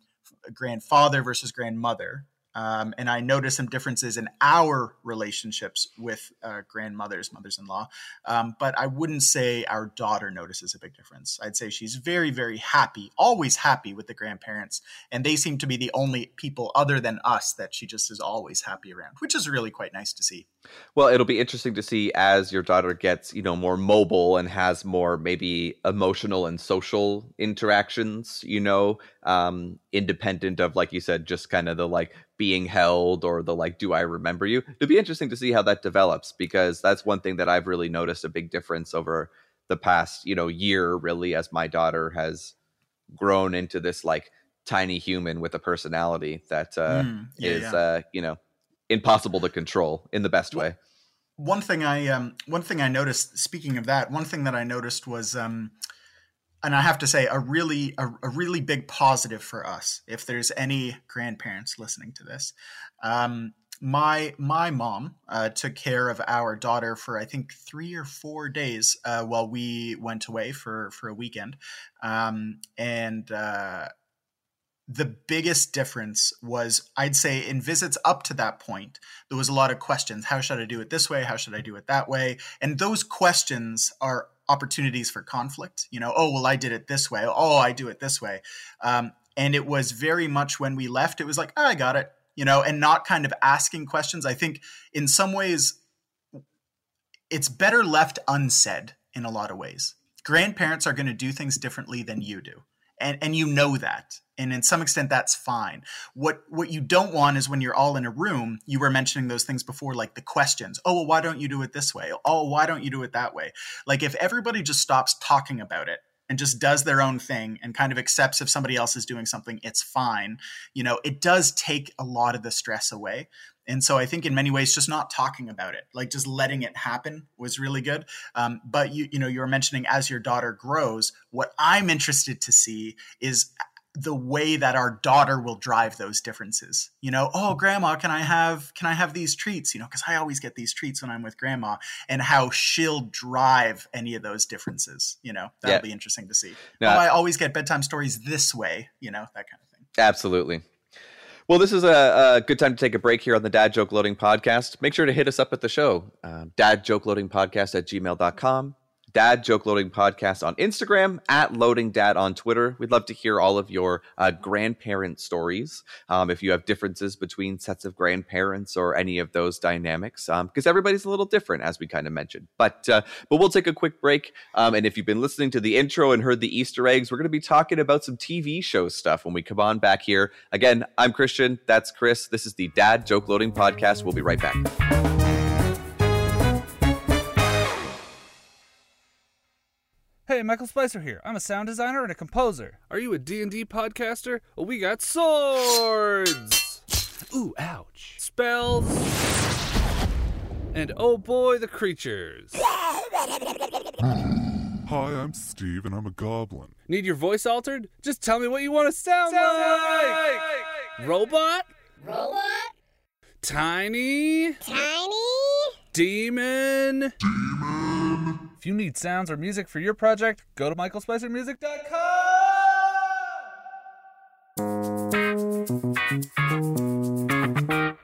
grandfather versus grandmother um, and i notice some differences in our relationships with uh, grandmothers mothers-in-law. Um, but i wouldn't say our daughter notices a big difference. I'd say she's very very happy always happy with the grandparents and they seem to be the only people other than us that she just is always happy around which is really quite nice to see Well, it'll be interesting to see as your daughter gets, you know, more mobile and has more maybe emotional and social interactions, you know, um, independent of, like you said, just kind of the like being held or the like, do I remember you? It'll be interesting to see how that develops because that's one thing that I've really noticed a big difference over the past, you know, year, really, as my daughter has grown into this like tiny human with a personality that uh, Mm, yeah, is, yeah. uh, you know, impossible to control in the best way. one thing I um, one thing I noticed. Speaking of that, one thing that I noticed was, um, and I have to say, a really a, a really big positive for us. If there's any grandparents listening to this, um, my my mom uh, took care of our daughter for I think three or four days uh, while we went away for for a weekend, um, and. Uh, the biggest difference was I'd say in visits up to that point, there was a lot of questions. How should I do it this way? How should I do it that way? And those questions are opportunities for conflict. You know, oh, well, I did it this way. Oh, I do it this way. Um, and it was very much when we left, it was like, oh, I got it, you know, and not kind of asking questions. I think in some ways, it's better left unsaid in a lot of ways. Grandparents are going to do things differently than you do. And, and you know that and in some extent that's fine. What what you don't want is when you're all in a room you were mentioning those things before like the questions. Oh well why don't you do it this way? Oh why don't you do it that way? Like if everybody just stops talking about it and just does their own thing and kind of accepts if somebody else is doing something it's fine. You know it does take a lot of the stress away. And so I think in many ways, just not talking about it, like just letting it happen, was really good. Um, but you you know you were mentioning as your daughter grows, what I'm interested to see is the way that our daughter will drive those differences you know oh grandma can i have can i have these treats you know because i always get these treats when i'm with grandma and how she'll drive any of those differences you know that'll yeah. be interesting to see no, oh i always get bedtime stories this way you know that kind of thing absolutely well, this is a, a, good time to take a break here on the Dad Joke Loading Podcast. Make sure to hit us up at the show, uh, dadjokeloadingpodcast at gmail.com. Dad Joke Loading Podcast on Instagram, at Loading Dad on Twitter. We'd love to hear all of your uh, grandparent stories. Um, if you have differences between sets of grandparents or any of those dynamics, because um, everybody's a little different, as we kind of mentioned. But uh, but we'll take a quick break. Um, and if you've been listening to the intro and heard the Easter eggs, we're going to be talking about some TV show stuff when we come on back here. Again, I'm Christian. That's Chris. This is the Dad Joke Loading Podcast. We'll be right back. Hey, Michael Spicer here. I'm a sound designer and a composer. Are you a D&D podcaster? Well, we got swords. Ooh, ouch. Spells. And oh boy, the creatures. Hi, I'm Steve and I'm a goblin. Need your voice altered? Just tell me what you want to sound, sound like. like. Robot? Robot? Tiny? Tiny? Demon? Demon? If you need sounds or music for your project, go to michaelspicermusic.com.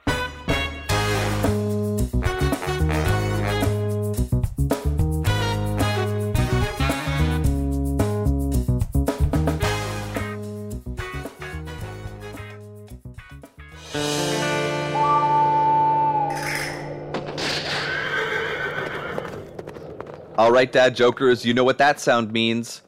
All right, Dad Jokers, you know what that sound means.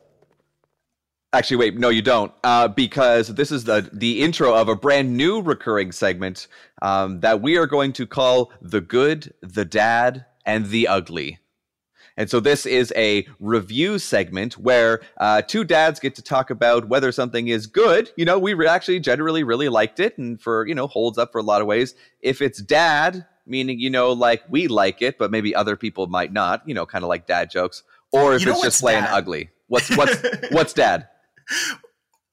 Actually, wait, no, you don't, uh, because this is the the intro of a brand new recurring segment um, that we are going to call the good, the dad, and the ugly. And so this is a review segment where uh, two dads get to talk about whether something is good. You know, we re- actually generally really liked it, and for you know holds up for a lot of ways. If it's dad, meaning you know like we like it but maybe other people might not you know kind of like dad jokes or if you it's just plain dad? ugly. What's what's what's dad?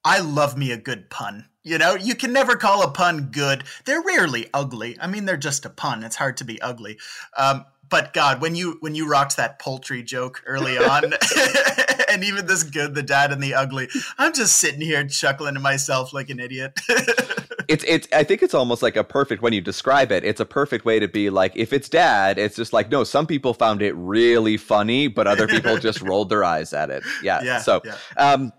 I love me a good pun. You know you can never call a pun good. They're rarely ugly. I mean they're just a pun. It's hard to be ugly. Um, but god when you when you rocked that poultry joke early on and even this good the dad and the ugly i'm just sitting here chuckling to myself like an idiot it's it's I think it's almost like a perfect when you describe it, it's a perfect way to be like if it's dad, it's just like no, some people found it really funny, but other people just rolled their eyes at it. Yeah. yeah so yeah. um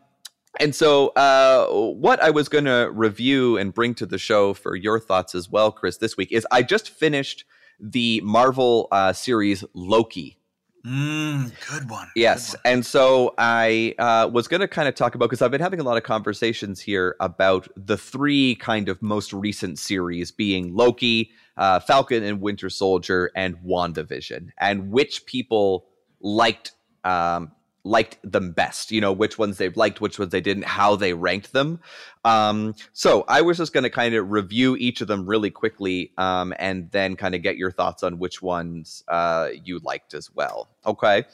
and so uh what I was going to review and bring to the show for your thoughts as well, Chris, this week is I just finished the Marvel uh series Loki Mm, good one. Yes. Good one. And so I uh, was going to kind of talk about, because I've been having a lot of conversations here about the three kind of most recent series being Loki, uh, Falcon and Winter Soldier, and WandaVision, and which people liked um, liked them best you know which ones they've liked which ones they didn't how they ranked them. Um, so i was just going to kind of review each of them really quickly um, and then kind of get your thoughts on which ones uh, you liked as well okay?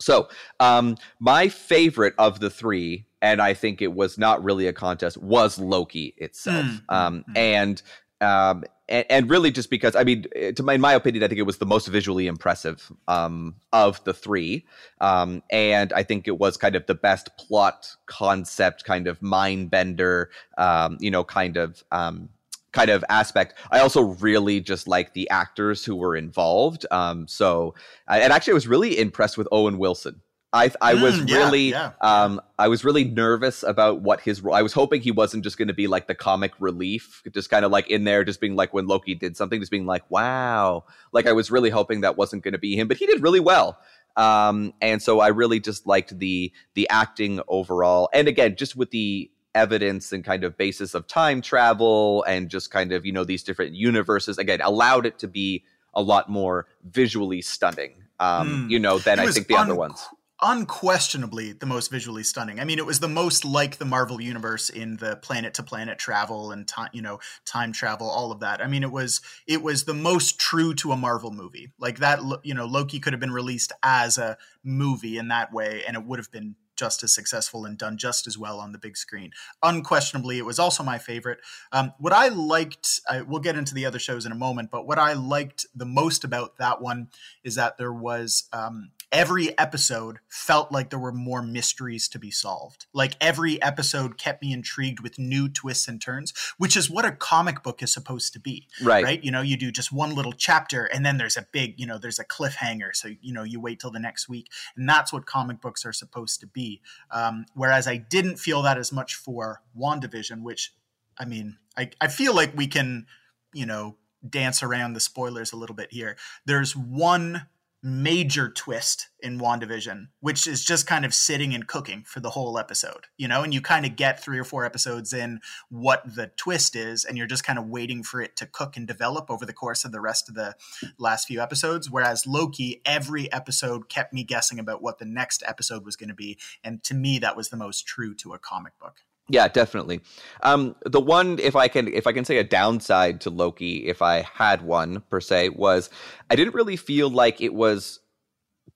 So um, my favorite of the three and i think it was not really a contest was loki itself. Mm, um, mm, and um, and, and, really just because I mean, to my, in my opinion, I think it was the most visually impressive um, of the three, um, and I think it was kind of the best plot concept, kind of mind bender, um, you know, kind of um, kind of aspect. I also really just like the actors who were involved. Um, so, and actually, I was really impressed with Owen Wilson. I I mm, was really yeah, yeah. um I was really nervous about what his role. I was hoping he wasn't just going to be like the comic relief, just kind of like in there, just being like when Loki did something, just being like, wow. Like I was really hoping that wasn't going to be him, but he did really well. Um, and so I really just liked the the acting overall, and again, just with the evidence and kind of basis of time travel and just kind of you know these different universes again allowed it to be a lot more visually stunning um, mm. you know than I think the un- other ones unquestionably the most visually stunning. I mean, it was the most like the Marvel universe in the planet to planet travel and time, you know, time travel, all of that. I mean, it was it was the most true to a Marvel movie. Like that, you know, Loki could have been released as a movie in that way, and it would have been just as successful and done just as well on the big screen. Unquestionably, it was also my favorite. Um, what I liked, I, we'll get into the other shows in a moment, but what I liked the most about that one is that there was um, every episode felt like there were more mysteries to be solved. Like every episode kept me intrigued with new twists and turns, which is what a comic book is supposed to be. Right. Right. You know, you do just one little chapter and then there's a big, you know, there's a cliffhanger. So, you know, you wait till the next week. And that's what comic books are supposed to be. Um, whereas I didn't feel that as much for WandaVision, which, I mean, I, I feel like we can, you know, dance around the spoilers a little bit here. There's one major twist in WandaVision, which is just kind of sitting and cooking for the whole episode, you know, and you kind of get three or four episodes in what the twist is, and you're just kind of waiting for it to cook and develop over the course of the rest of the last few episodes. Whereas Loki, every episode kept me guessing about what the next episode was going to be. And to me, that was the most true to a comic book. Yeah, definitely. Um, the one, if I can, if I can say a downside to Loki, if I had one per se, was I didn't really feel like it was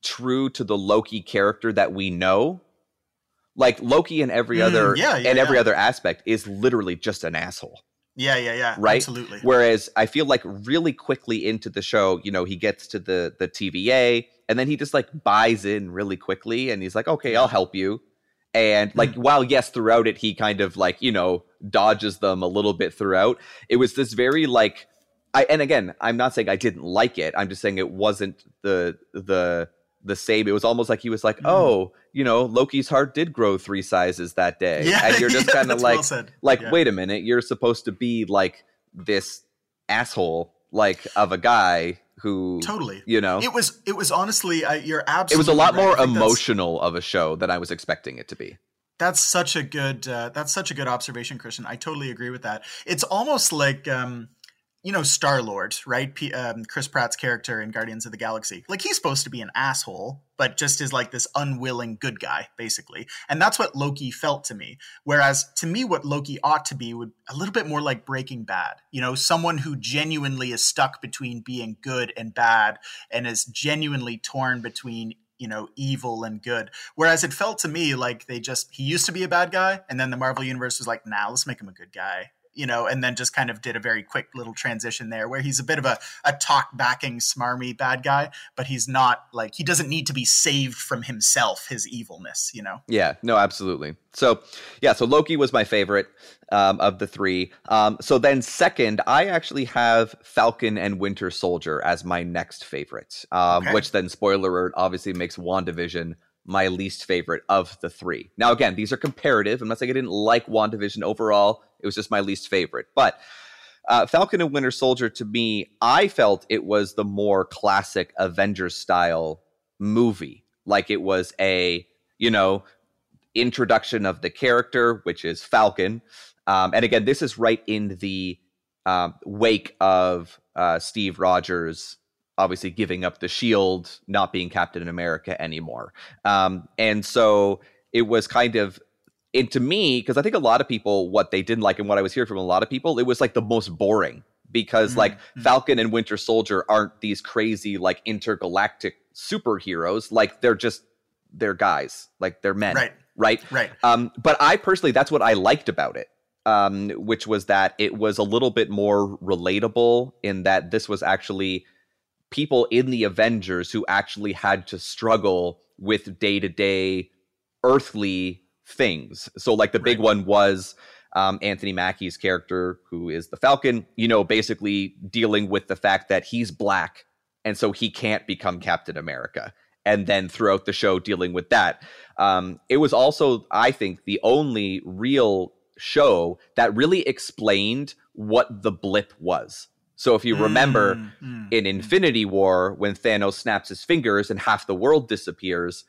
true to the Loki character that we know. Like Loki in every Mm, other yeah, yeah, and every yeah. other aspect is literally just an asshole. Yeah, yeah, yeah. Right? Absolutely. Whereas I feel like really quickly into the show, you know, he gets to the the TVA and then he just like buys in really quickly and he's like, "Okay, I'll help you." And like while yes, throughout it he kind of like, you know, dodges them a little bit throughout. It was this very like I and again, I'm not saying I didn't like it. I'm just saying it wasn't the the the same. It was almost like he was like, Mhm. "Oh, you know, Loki's heart did grow 3 sizes that day." yeah, And you're just yeah, kind of like well like Yeah. wait a minute you're supposed to be like this asshole like of a guy who totally. you know It was. It was honestly. I, you're absolutely it was a lot right. more I think that's- emotional of a show than i was expecting it to be That's such a good. Uh, that's such a good observation, Christian. I totally agree with that. It's almost like, um, you know, Star Lord, right? P- um, Chris Pratt's character in Guardians of the Galaxy. Like he's supposed to be an asshole, but just is like this unwilling good guy, basically. And that's what Loki felt to me. Whereas to me, what Loki ought to be would a little bit more like Breaking Bad. You know, someone who genuinely is stuck between being good and bad, and is genuinely torn between you know evil and good whereas it felt to me like they just he used to be a bad guy and then the marvel universe was like nah let's make him a good guy you know and then just kind of did a very quick little transition there where he's a bit of a, a talk backing smarmy bad guy but he's not like he doesn't need to be saved from himself his evilness you know? Yeah. No absolutely. So yeah so loki was my favorite um, of the three. Um, so then second i actually have falcon and winter soldier as my next favorite um, Okay. which then spoiler alert obviously makes wandavision my least favorite of the three. Now, again, these are comparative. I'm not saying I didn't like WandaVision overall. It was just my least favorite. But uh, Falcon and Winter Soldier, to me, I felt it was the more classic Avengers style movie. Like it was a, you know, introduction of the character, which is Falcon. Um, and again, this is right in the um, wake of uh, Steve Rogers obviously giving up the shield, not being Captain America anymore. Um, and so it was kind of, and to me, because I think a lot of people, what they didn't like and what I was hearing from a lot of people, it was like the most boring because Mhm, like mhm. Falcon and Winter Soldier aren't these crazy like intergalactic superheroes. Like they're just, they're guys, like they're men. right Right. right Um, but I personally, that's what I liked about it, um, which was that it was a little bit more relatable in that this was actually people in the Avengers who actually had to struggle with day to day earthly things. So, like, the big Right. one was um, Anthony Mackie's character, who is the Falcon, you know, basically dealing with the fact that he's black and so he can't become Captain America. And then throughout the show, dealing with that. Um, it was also, I think, the only real show that really explained what the blip was. So if you remember Mm, mm, in mm. Infinity War, when Thanos snaps his fingers and half the world disappears,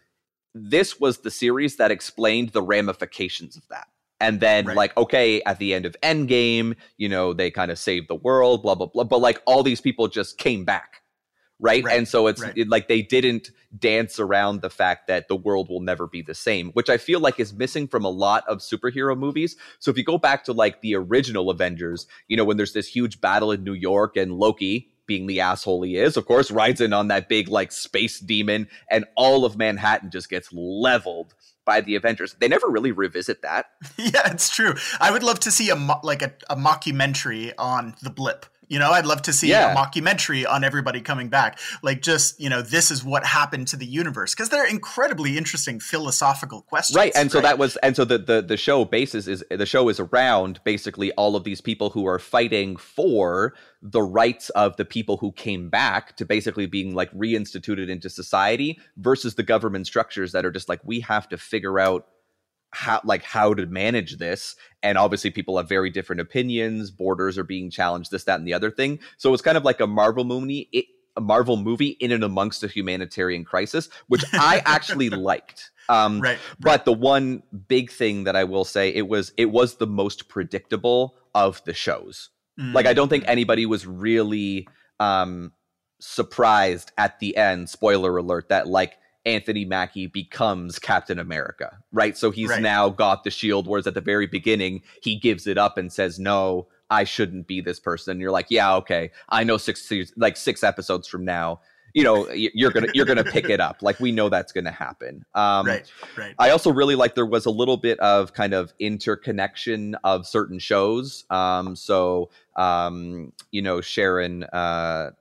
this was the series that explained the ramifications of that. And then, Right. like, okay, at the end of Endgame, you know, they kind of saved the world, blah, blah, blah. But like, all these people just came back, right? Right, And so it's right. it, like they didn't dance around the fact that the world will never be the same, which I feel like is missing from a lot of superhero movies. So if you go back to like the original Avengers, you know, when there's this huge battle in New York and Loki, being the asshole he is, of course, rides in on that big like space demon, and all of Manhattan just gets leveled by the Avengers. They never really revisit that. yeah, it's true. I would love to see a mo- like a, a mockumentary on the blip. You know, I'd love to see Yeah. a mockumentary on everybody coming back. Like, just you know, this is what happened to the universe because they're incredibly interesting philosophical questions. right and so that was and so the, the the show basis is the show is around basically all of these people who are fighting for the rights of the people who came back to basically being like reinstituted into society versus the government structures that are just like we have to figure out how like how to manage this and obviously people have very different opinions borders are being challenged this that and the other thing so it's kind of like a marvel movie it, a marvel movie in and amongst a humanitarian crisis which i actually liked um right. but the one big thing that I will say it was it was the most predictable of the shows. Mm. Like I don't think anybody was really um surprised at the end, spoiler alert, that like Anthony Mackie becomes Captain America, right? So he's Right. now got the shield, whereas at the very beginning, he gives it up and says, No, I shouldn't be this person. And you're like, Yeah, okay. I know six like six episodes from now, you know, you're gonna you're gonna pick it up. Like we know that's gonna happen. Um right. Right. I also really like there was a little bit of kind of interconnection of certain shows. Um, so um, you know, Sharon, uh,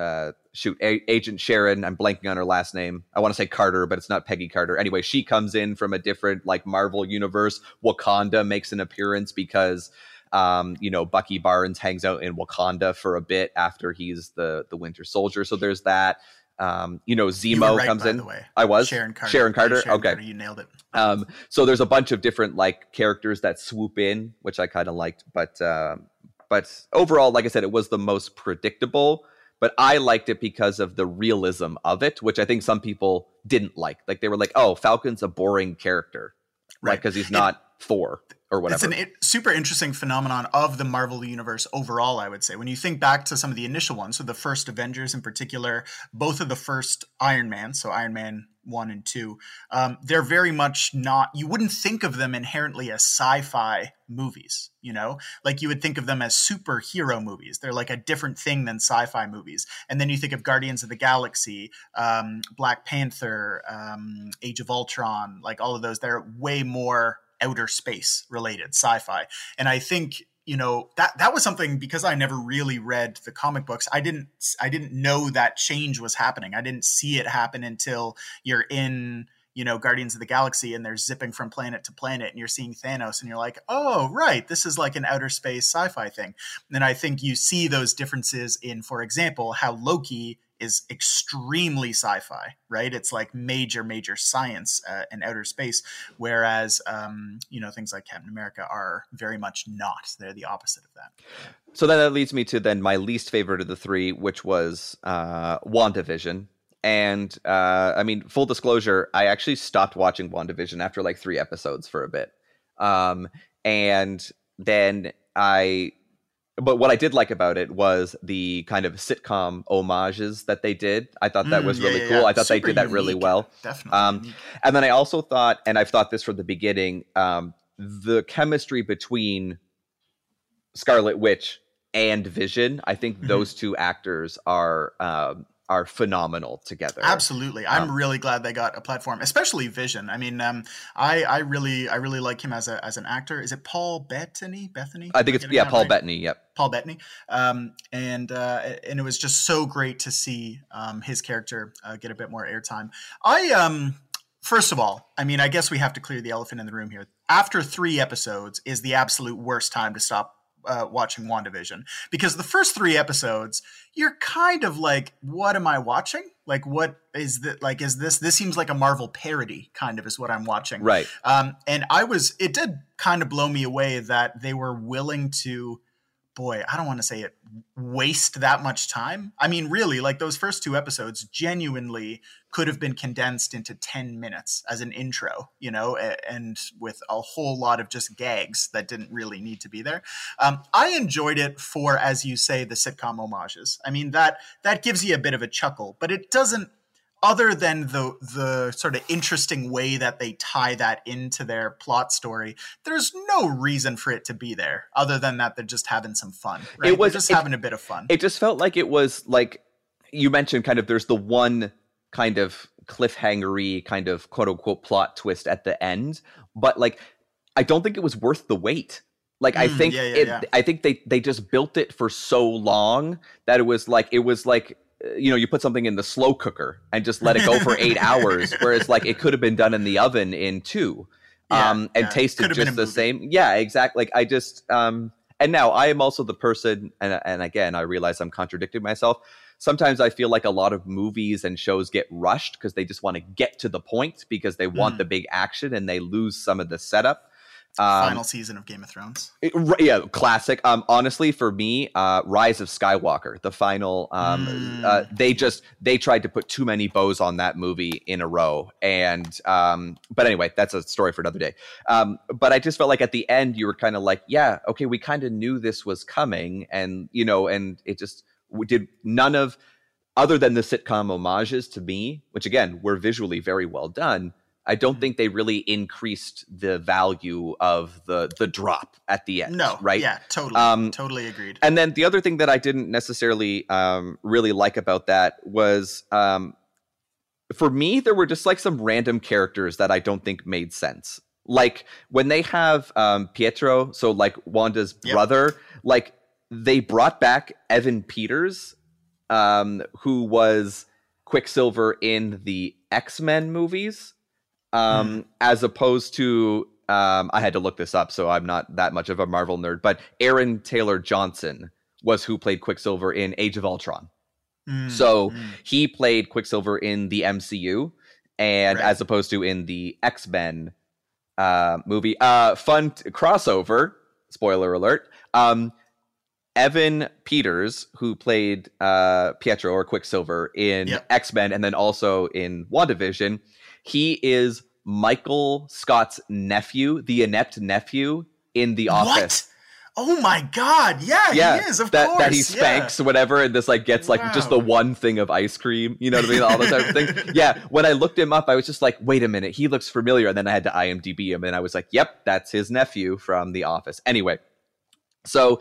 uh, shoot, A- Agent Sharon. I'm blanking on her last name. I want to say Carter, but it's not Peggy Carter. Anyway, she comes in from a different like Marvel universe. Wakanda makes an appearance because. Um, you know, Bucky Barnes hangs out in Wakanda for a bit after he's the the Winter Soldier. So there's that. Um, you know, You Zemo right, comes in. the way. I was Sharon Carter. Sharon Yeah, Carter. Sharon okay. Carter, you nailed it. Um, so there's a bunch of different like characters that swoop in, which I kind of liked. But um, but overall, like I said, it was the most predictable. But I liked it because of the realism of it, which I think some people didn't like. Like they were like, "Oh, Falcon's a boring character, right? Because he's It- not Thor or whatever." It's an it, super interesting phenomenon of the Marvel universe overall, I would say. When you think back to some of the initial ones, so the first Avengers in particular, both of the first Iron Man, so Iron Man 1 and 2, um, they're very much not, you wouldn't think of them inherently as sci fi movies, you know? Like you would think of them as superhero movies. They're like a different thing than sci fi movies. And then you think of Guardians of the Galaxy, um, Black Panther, um, Age of Ultron, like all of those, they're way more outer space related sci-fi. And i think you know that that was something because i never really read the comic books i didn't i didn't know that change was happening. I didn't see it happen until you're in you know guardians of the galaxy and they're zipping from planet to planet and you're seeing thanos and you're like oh right this is like an outer space sci-fi thing. And i think you see those differences in for example how loki is extremely sci-fi, right? It's like major, major science uh, and outer space, whereas um, you know things like Captain America are very much not. They're the opposite of that. So then that leads me to then my least favorite of the three, which was uh, WandaVision. And uh, I mean, full disclosure, I actually stopped watching WandaVision after like three episodes for a bit. Um, and then I, but what I did like about it was the kind of sitcom homages that they did. I thought that Mm, was yeah, really yeah, cool. yeah. I thought they did that really well. Definitely. Um. And then I also thought, and I've thought this from the beginning, um, the chemistry between Scarlet Witch and Vision, I think Mhm. those two actors are um, are phenomenal together. Absolutely, I'm Um, really glad they got a platform, especially Vision. I mean, um, I I really I really like him as a as an actor. Is it Paul Bettany? Bethany? I think it's yeah, Paul right? Bettany. Yep. Paul Bettany, um, and uh, and it was just so great to see um, his character uh, get a bit more airtime. I um, first of all, I mean, I guess we have to clear the elephant in the room here. After three episodes is the absolute worst time to stop uh, watching WandaVision because the first three episodes you're kind of like, what am I watching? Like, what is that? Like, is this? This seems like a Marvel parody, kind of, is what I'm watching. Right. Um, and I was, it did kind of blow me away that they were willing to boy, I don't want to say it waste that much time. I mean, really, like those first two episodes genuinely could have been condensed into 10 minutes as an intro, you know, and with a whole lot of just gags that didn't really need to be there. Um, I enjoyed it for, as you say, the sitcom homages. I mean, that that gives you a bit of a chuckle, but it doesn't other than the the sort of interesting way that they tie that into their plot story, there's no reason for it to be there other than that they're just having some fun. Right? It was they're just it, having a bit of fun. It just felt like it was like you mentioned kind of there's the one kind of cliffhangery kind of quote unquote plot twist at the end, but like I don't think it was worth the wait. Like I Mm, think yeah, yeah, it, yeah. I think they they just built it for so long that it was like it was like you know you put something in the slow cooker and just let it go for eight hours, whereas like it could have been done in the oven in two, Yeah, um, and yeah. tasted Could have just the movie. same. Yeah, exactly. Like I just um, and now I am also the person, and and again I realize I'm contradicting myself. Sometimes I feel like a lot of movies and shows get rushed because they just want to get to the point because they want Mm. the big action and they lose some of the setup. Um, Final season of Game of Thrones. it- yeah, classic. Um, honestly, for me, uh, Rise of Skywalker, the final, um, Mm. uh, they just they tried to put too many bows on that movie in a row, and um, but anyway, that's a story for another day. Um, but I just felt like at the end, you were kind of like, yeah, okay, we kind of knew this was coming, and you know, and it just we did none of other than the sitcom homages to me, which again were visually very well done. I don't Mm-hmm. think they really increased the value of the the drop at the end. No, right? Yeah, totally, Um, totally agreed. And then the other thing that I didn't necessarily um, really like about that was, um, for me, there were just like some random characters that I don't think made sense. Like when they have um, Pietro, so like Wanda's Yep. brother, like they brought back Evan Peters, um, who was Quicksilver in the X Men movies, um, as opposed to um, I had to look this up, so I'm not that much of a Marvel nerd. But Aaron Taylor Johnson was who played Quicksilver in Age of Ultron. Mm, So mm. he played Quicksilver in the MCU, and Right. as opposed to in the X Men uh, movie. Uh, fun t- crossover. Spoiler alert. Um, Evan Peters, who played uh, Pietro or Quicksilver in Yep. X Men, and then also in WandaVision, he is Michael Scott's nephew, the inept nephew in The Office What? Oh my god! Yeah, yeah, he is. Of that, course, that he yeah. spanks whatever, and this like gets like just the one thing of ice cream. You know what I mean? All those type of things. Yeah. When I looked him up, I was just like, wait a minute, he looks familiar. And then I had to IMDb him, and I was like, yep, that's his nephew from The Office. Anyway, so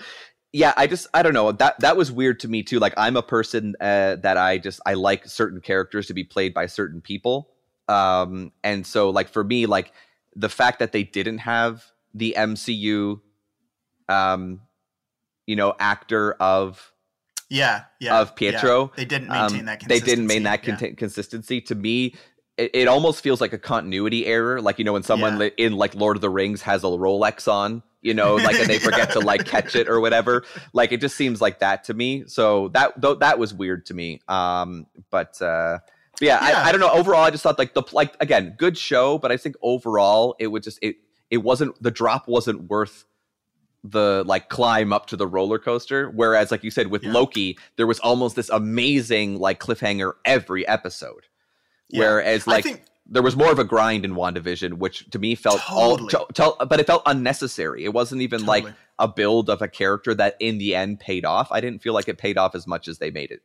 yeah, I just I don't know that that was weird to me too. Like I'm a person uh, that I just I like certain characters to be played by certain people, um, and so like for me, like the fact that they didn't have the MCU, um, you know, actor of Yeah, yeah. of Pietro, yeah. They didn't um, maintain that. they didn't maintain that consistency, conti- consistency to me. It, it almost feels like a continuity error, like you know when someone Yeah. in like Lord of the Rings has a Rolex on, you know, like and they forget to like catch it or whatever. Like it just seems like that to me. So that th- that was weird to me. Um, but uh, but yeah, Yeah. I, I don't know. Overall, I just thought like the like again, good show, but I think overall it would just it it wasn't the drop wasn't worth the like climb up to the roller coaster. Whereas, like you said, with Yeah. Loki, there was almost this amazing like cliffhanger every episode. Yeah. Whereas, like think there was more of a grind in WandaVision, which to me felt Totally. all, to, to- but it felt unnecessary. It wasn't even like a build of a character that in the end paid off. I didn't feel like it paid off as much as they made it.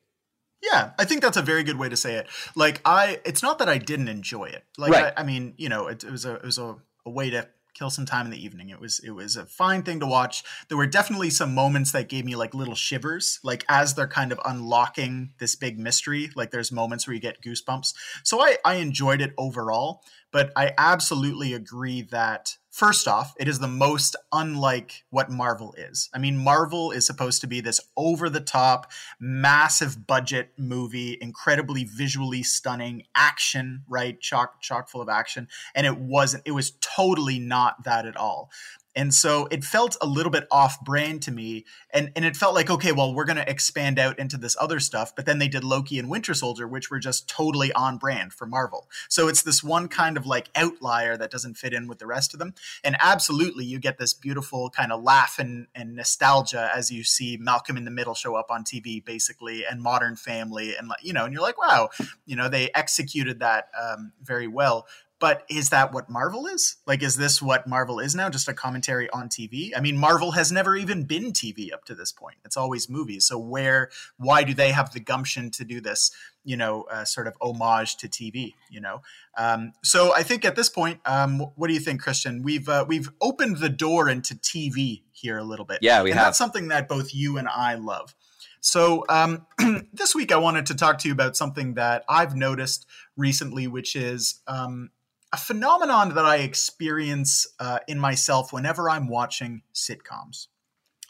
Yeah, I think that's a very good way to say it. Like I, it's not that I didn't enjoy it. Like Right. I, I mean, you know, it, it was a it was a, a way to kill some time in the evening. It was it was a fine thing to watch. There were definitely some moments that gave me like little shivers, like as they're kind of unlocking this big mystery. Like there's moments where you get goosebumps. So I I enjoyed it overall, but I absolutely agree that first off, it is the most unlike what Marvel is. I mean, Marvel is supposed to be this over the top, massive budget movie, incredibly visually stunning action, right? Chock chock full of action, and it wasn't. It was totally not that at all. And so it felt a little bit off brand to me. And, and it felt like, okay, well, we're going to expand out into this other stuff. But then they did Loki and Winter Soldier, which were just totally on brand for Marvel. So it's this one kind of like outlier that doesn't fit in with the rest of them. And absolutely, you get this beautiful kind of laugh and, and nostalgia as you see Malcolm in the Middle show up on TV, basically, and Modern Family. And, you know, and you're like, wow, you know, they executed that um, very well but is that what Marvel is? Like, is this what Marvel is now? Just a commentary on TV? I mean, Marvel has never even been TV up to this point. It's always movies. So where, why do they have the gumption to do this? You know, uh, sort of homage to TV. You know, um, so I think at this point, um, what do you think, Christian? We've uh, we've opened the door into TV here a little bit. Yeah, we and have. That's something that both you and I love. So um, this week, I wanted to talk to you about something that I've noticed recently, which is um, a phenomenon that I experience uh, in myself whenever I'm watching sitcoms.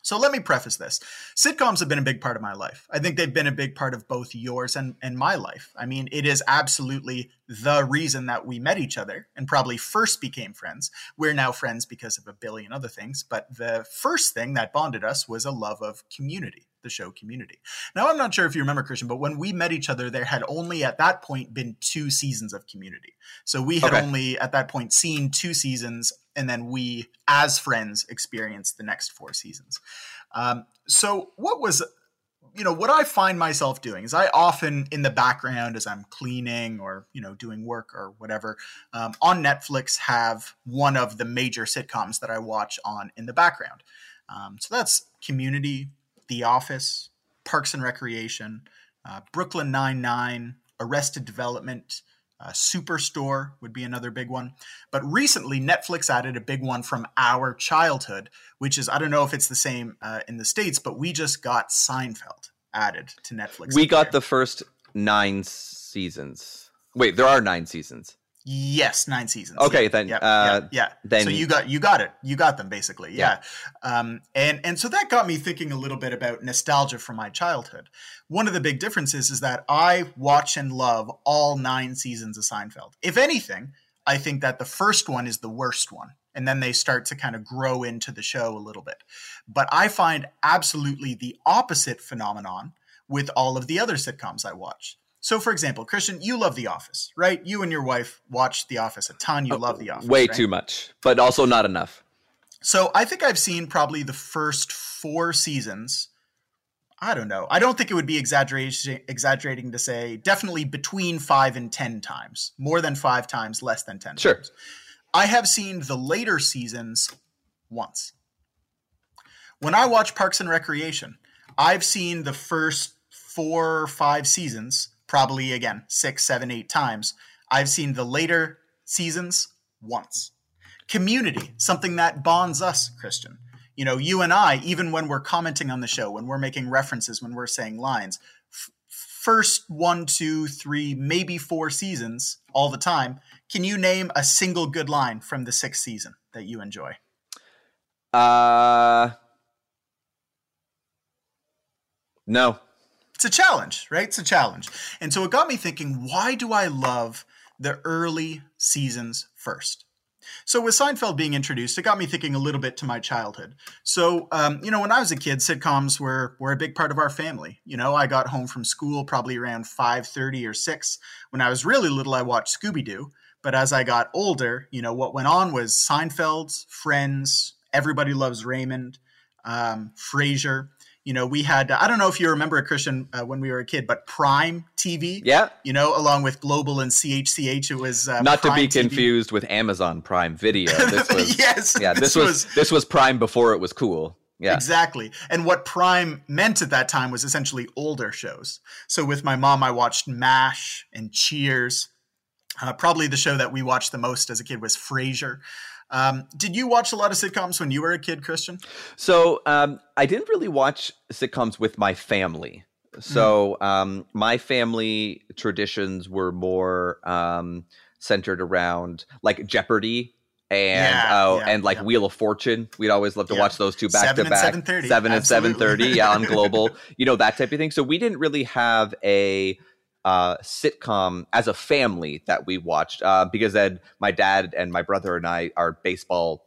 So let me preface this. Sitcoms have been a big part of my life. I think they've been a big part of both yours and, and my life. I mean, it is absolutely the reason that we met each other and probably first became friends. We're now friends because of a billion other things, but the first thing that bonded us was a love of community the show community. Now, I'm not sure if you remember, Christian, but when we met each other, there had only at that point been two seasons of community. So we had Okay. only at that point seen two seasons, and then we, as friends, experienced the next four seasons. Um, so, what was you know what i find myself doing is i often in the background as i'm cleaning or you know doing work or whatever um, on netflix have one of the major sitcoms that i watch on in the background um, so that's community the office parks and recreation uh, brooklyn 99 arrested development uh, superstore would be another big one but recently netflix added a big one from our childhood which is i don't know if it's the same uh, in the states but we just got seinfeld added to netflix we got the first nine seasons. Wait, there are nine seasons. Yes, nine seasons. Okay, yeah, then, yeah, uh, yeah, yeah. then- so you got you got it. You got them basically. Yeah. Um, and and so that got me thinking a little bit about nostalgia from my childhood. One of the big differences is that I watch and love all nine seasons of Seinfeld. If anything, I think that the first one is the worst one. And then they start to kind of grow into the show a little bit. But I find absolutely the opposite phenomenon with all of the other sitcoms I watch. So, for example, Christian, you love The Office, right? You and your wife watch The Office a ton. You oh, love The Office. Way right? too much, but also not enough. So, I think I've seen probably the first four seasons. I don't know. I don't think it would be exaggeration, exaggerating to say definitely between five and 10 times. More than five times, less than 10 Sure. times. I have seen the later seasons once. When I watch Parks and Recreation, I've seen the first four or five seasons, probably again, six, seven, eight times. I've seen the later seasons once. Community, something that bonds us, Christian. You know, you and I, even when we're commenting on the show, when we're making references, when we're saying lines, f- first one, two, three, maybe four seasons all the time. Can you name a single good line from the sixth season that you enjoy? Uh, no. It's a challenge, right? It's a challenge. And so it got me thinking, why do I love the early seasons first? So with Seinfeld being introduced, it got me thinking a little bit to my childhood. So, um, you know, when I was a kid, sitcoms were were a big part of our family. You know, I got home from school probably around five thirty or six. When I was really little, I watched Scooby Doo. But as I got older, you know, what went on was Seinfeld, Friends, Everybody Loves Raymond, um, Frasier. You know, we had, I don't know if you remember, Christian, uh, when we were a kid, but Prime TV. Yeah. You know, along with Global and CHCH, it was uh, Not to be TV. confused with Amazon Prime Video. This was, yes. yeah, this, was, this was Prime before it was cool. Yeah. Exactly. And what Prime meant at that time was essentially older shows. So with my mom, I watched MASH and Cheers. Uh, probably the show that we watched the most as a kid was Frasier. Um, did you watch a lot of sitcoms when you were a kid, Christian? So um, I didn't really watch sitcoms with my family. So um, my family traditions were more um, centered around like Jeopardy and Yeah, oh, yeah, and like yeah. Wheel of Fortune. We'd always love to watch those two back Seven to back. 7:30, Seven and seven thirty. Yeah, on Global. you know that type of thing. So we didn't really have a uh, sitcom as a family that we watched uh, because then my dad and my brother and I are baseball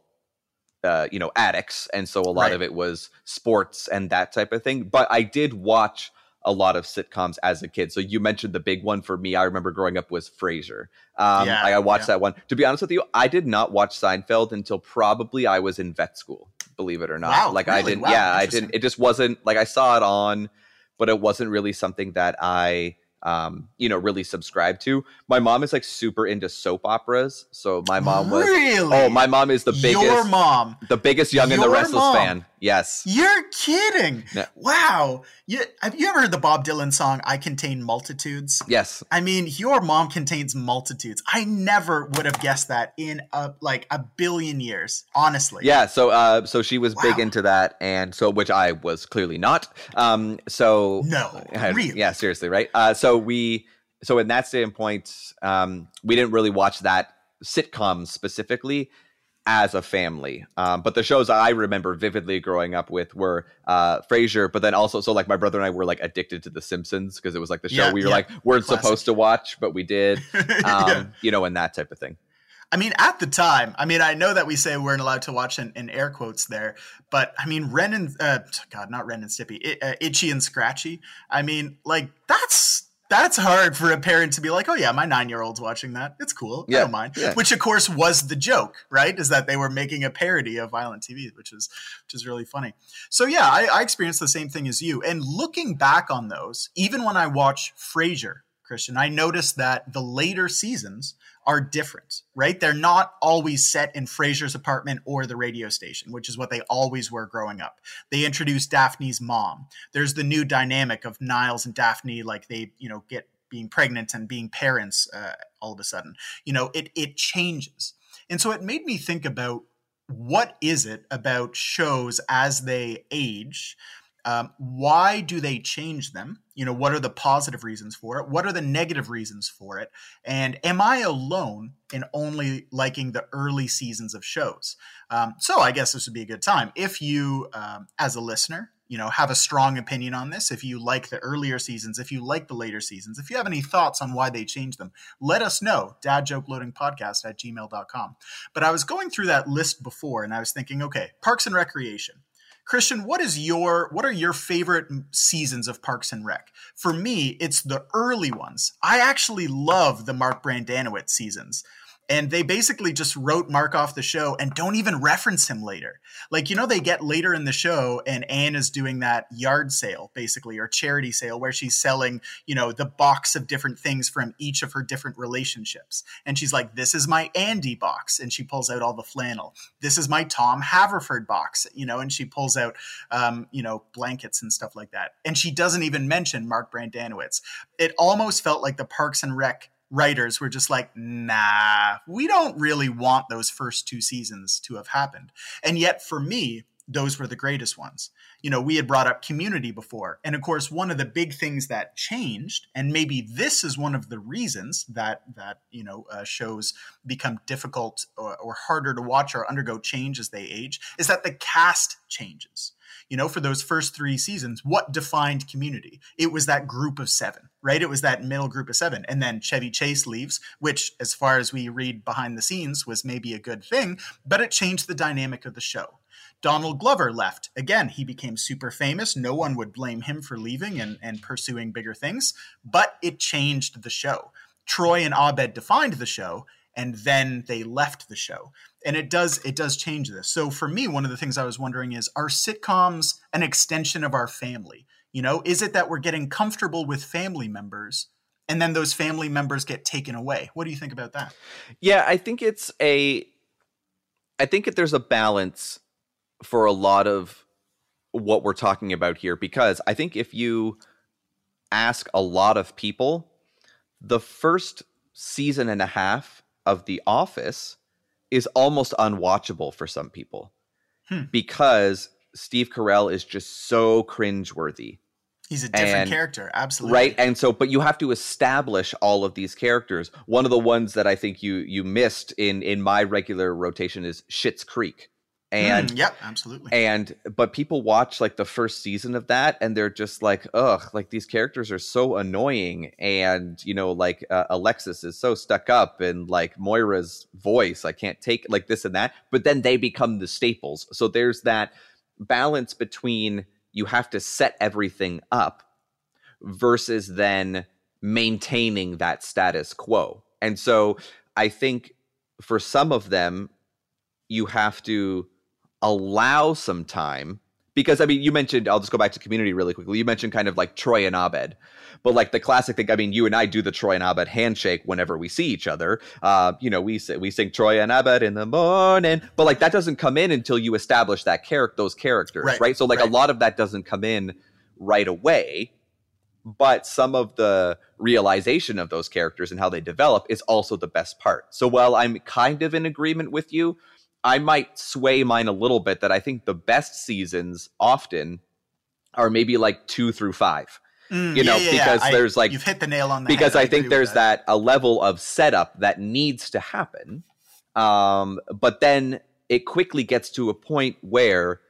uh, you know addicts, and so a lot Right. of it was sports and that type of thing. But I did watch a lot of sitcoms as a kid. So you mentioned the big one for me. I remember growing up was Frasier. Um, Yeah, I I watched yeah. that one. To be honest with you, I did not watch Seinfeld until probably I was in vet school. Believe it or not, Wow, like I didn't. Wow, yeah, I didn't. It just wasn't like I saw it on, but it wasn't really something that I um you know really subscribe to my mom is like super into soap operas so my mom was really. oh my mom is the biggest Your mom. the biggest young and the restless mom. fan yes You're kidding. No. Wow. You, have you ever heard the Bob Dylan song "I Contain Multitudes"? yes I mean, your mom contains multitudes. I never would have guessed that in a like a billion years. Honestly. yeah so uh so she was big into that and so which i was clearly not um so No, I- really? yeah seriously right uh so we so in that standpoint um we didn't really watch that sitcom specifically as a family um but the shows i remember vividly growing up with were uh frasier but then also so like my brother and i were like addicted to the simpsons because it was like the show Yeah, we were yeah. like weren't Classic. supposed to watch but we did um Yeah. you know and that type of thing I mean, at the time, I mean, I know that we say we weren't allowed to watch in, in air quotes there, but I mean, Ren and uh, God, not Ren and Stimpy, I, uh, Itchy and Scratchy. I mean, like that's that's hard for a parent to be like, oh yeah, my nine year old's watching that. It's cool. I don't mind. yeah. Which of course was the joke, right? Is that they were making a parody of violent TV, which is which is really funny. So yeah, I, I experienced the same thing as you. And looking back on those, even when I watch Frasier, Christian, I noticed that the later seasons are different, right? They're not always set in Frasier's apartment or the radio station, which is what they always were growing up. They introduced Daphne's mom. There's the new dynamic of Niles and Daphne, like they, you know, get being pregnant and being parents uh, all of a sudden. You know, it it changes, and so it made me think about what is it about shows as they age um, why do they change them you know what are the positive reasons for it? What are the negative reasons for it? And am i alone in only liking the early seasons of shows? Um, so i guess this would be a good time. If you um, as a listener you know have a strong opinion on this if you like the earlier seasons if you like the later seasons if you have any thoughts on why they changed them let us know dadjokeloadingpodcast at gmail.com but i was going through that list before and i was thinking okay parks and recreation Christian, what is your what are your favorite seasons of Parks and Rec? For me, it's the early ones. I actually love the Mark Brendanawicz seasons. And they basically just wrote Mark off the show and don't even reference him later. Like, you know, they get later in the show and Anne is doing that yard sale, basically, or charity sale where she's selling, you know, the box of different things from each of her different relationships. And she's like, this is my Andy box. And she pulls out all the flannel this is my Tom Haverford box, you know, and she pulls out, um, you know, blankets and stuff like that. And she doesn't even mention Mark Brendanawicz. It almost felt like the Parks and Rec writers were just like, nah, we don't really want those first two seasons to have happened. And yet for me, those were the greatest ones. You know, we had brought up community before. And of course, one of the big things that changed, and maybe this is one of the reasons that, that you know, uh, shows become difficult or, or harder to watch or undergo change as they age, is that the cast changes. You know, for those first three seasons, what defined community? It was that group of seven, right? It was that middle group of seven. And then Chevy Chase leaves, which, as far as we read behind the scenes, was maybe a good thing, but it changed the dynamic of the show. Donald Glover left. Again, he became super famous. No one would blame him for leaving and, and pursuing bigger things, but it changed the show. Troy and Abed defined the show, and then they left the show. And it does it does change this. So for me, one of the things I was wondering is are sitcoms an extension of our family? You know, is it that we're getting comfortable with family members and then those family members get taken away? What do you think about that? Yeah, I think it's a I think that there's a balance for a lot of what we're talking about here because I think if you ask a lot of people, the first season and a half of The Office is almost unwatchable for some people Hmm. because Steve Carell is just so cringeworthy. He's a different And- character, absolutely. Right. And so but you have to establish all of these characters. One of the ones that I think you you missed in in my regular rotation is Schitt's Creek. And Mm, yep, absolutely. and but people watch like the first season of that and they're just like ugh like these characters are so annoying and you know like uh, alexis is so stuck up and like moira's voice i can't take like this and that but then they become the staples so there's that balance between you have to set everything up versus then maintaining that status quo and so i think for some of them you have to allow some time because I mean, you mentioned. I'll just go back to community really quickly. You mentioned kind of like Troy and Abed, but like the classic thing. I mean, you and I do the Troy and Abed handshake whenever we see each other. Uh, you know, we say, we sing Troy and Abed in the morning, but like that doesn't come in until you establish that character, those characters, right? Right, So like a lot of that doesn't come in right away, but some of the realization of those characters and how they develop is also the best part. So while I'm kind of in agreement with you, I might sway mine a little bit that I think the best seasons often are maybe like two through five. Mm, you know, yeah, yeah, yeah. because I- there's, like- you've hit the nail on the Because head. I think there's that. a level of setup that needs to happen. Um, but then it quickly gets to a point where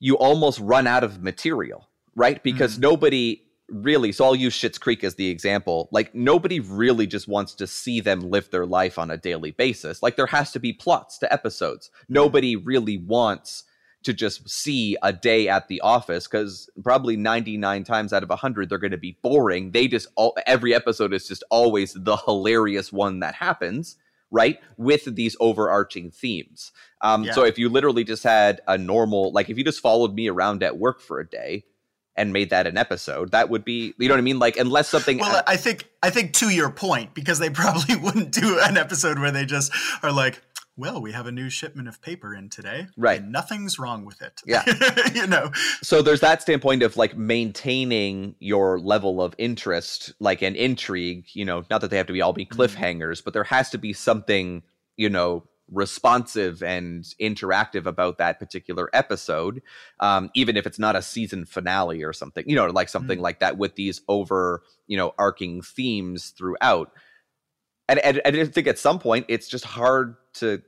you almost run out of material, right? Because Mhm. nobody really, so I'll use Schitt's Creek as the example. Like, nobody really just wants to see them live their life on a daily basis. Like, there has to be plots to episodes. Nobody really wants to just see a day at the office because probably 99 times out of 100 they're going to be boring they just all every episode is just always the hilarious one that happens right with these overarching themes um, Yeah. so if you literally just had a normal like if you just followed me around at work for a day and made that an episode that would be you know what i mean like unless something Well, I think I think to your point, because they probably wouldn't do an episode where they just are like, "Well, we have a new shipment of paper in today, Right. And nothing's wrong with it." Yeah. you know, so there's that standpoint of like maintaining your level of interest like an intrigue you know not that they have to be all be mm-hmm. cliffhangers but there has to be something you know responsive and interactive about that particular episode um, even if it's not a season finale or something you know like something like that with these over you know arcing themes throughout and, and, and i think at some point it's just hard to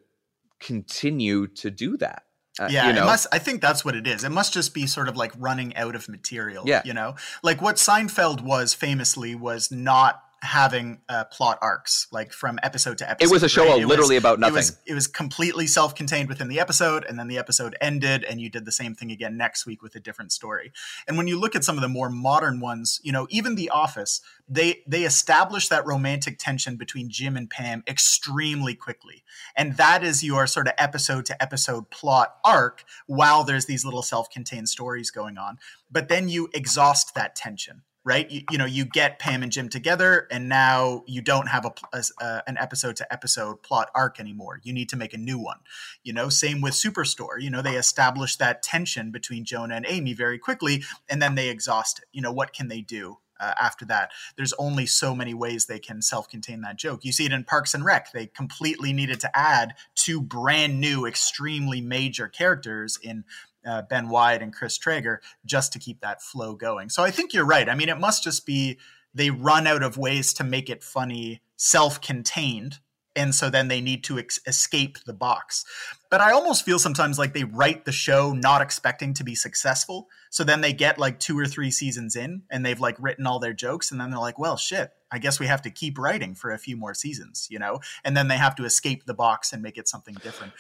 continue to do that Uh, yeah, you know it must. I think that's what it is. It must just be sort of like running out of material. Yeah. you know, like what Seinfeld was famously was not having uh, plot arcs like from episode to episode. it was a show right? Literally was- about nothing It was it was completely self-contained within the episode, and then the episode ended, and you did the same thing again next week with a different story. And when you look at some of the more modern ones, you know, even The Office, they they establish that romantic tension between Jim and Pam extremely quickly, and that is your sort of episode to episode plot arc. While there's these little self-contained stories going on, but then you exhaust that tension right? You, you know, you get Pam and Jim together, and now you don't have a, a- uh, an episode to episode plot arc anymore. You need to make a new one. You know, same with Superstore. You know, they establish that tension between Jonah and Amy very quickly, and then they exhaust it. You know, what can they do? Uh, after that, there's only so many ways they can self-contain that joke. You see it in Parks and Rec. They completely needed to add two brand new, extremely major characters in uh, Ben Wyatt and Chris Traeger just to keep that flow going. So I think you're right. I mean, it must just be they run out of ways to make it funny, self-contained, and so then they need to ex- escape the box. But I almost feel sometimes like they write the show not expecting to be successful. So then they get like two or three seasons in and they've like written all their jokes and then they're like, well, shit, I guess we have to keep writing for a few more seasons, you know? And then they have to escape the box and make it something different.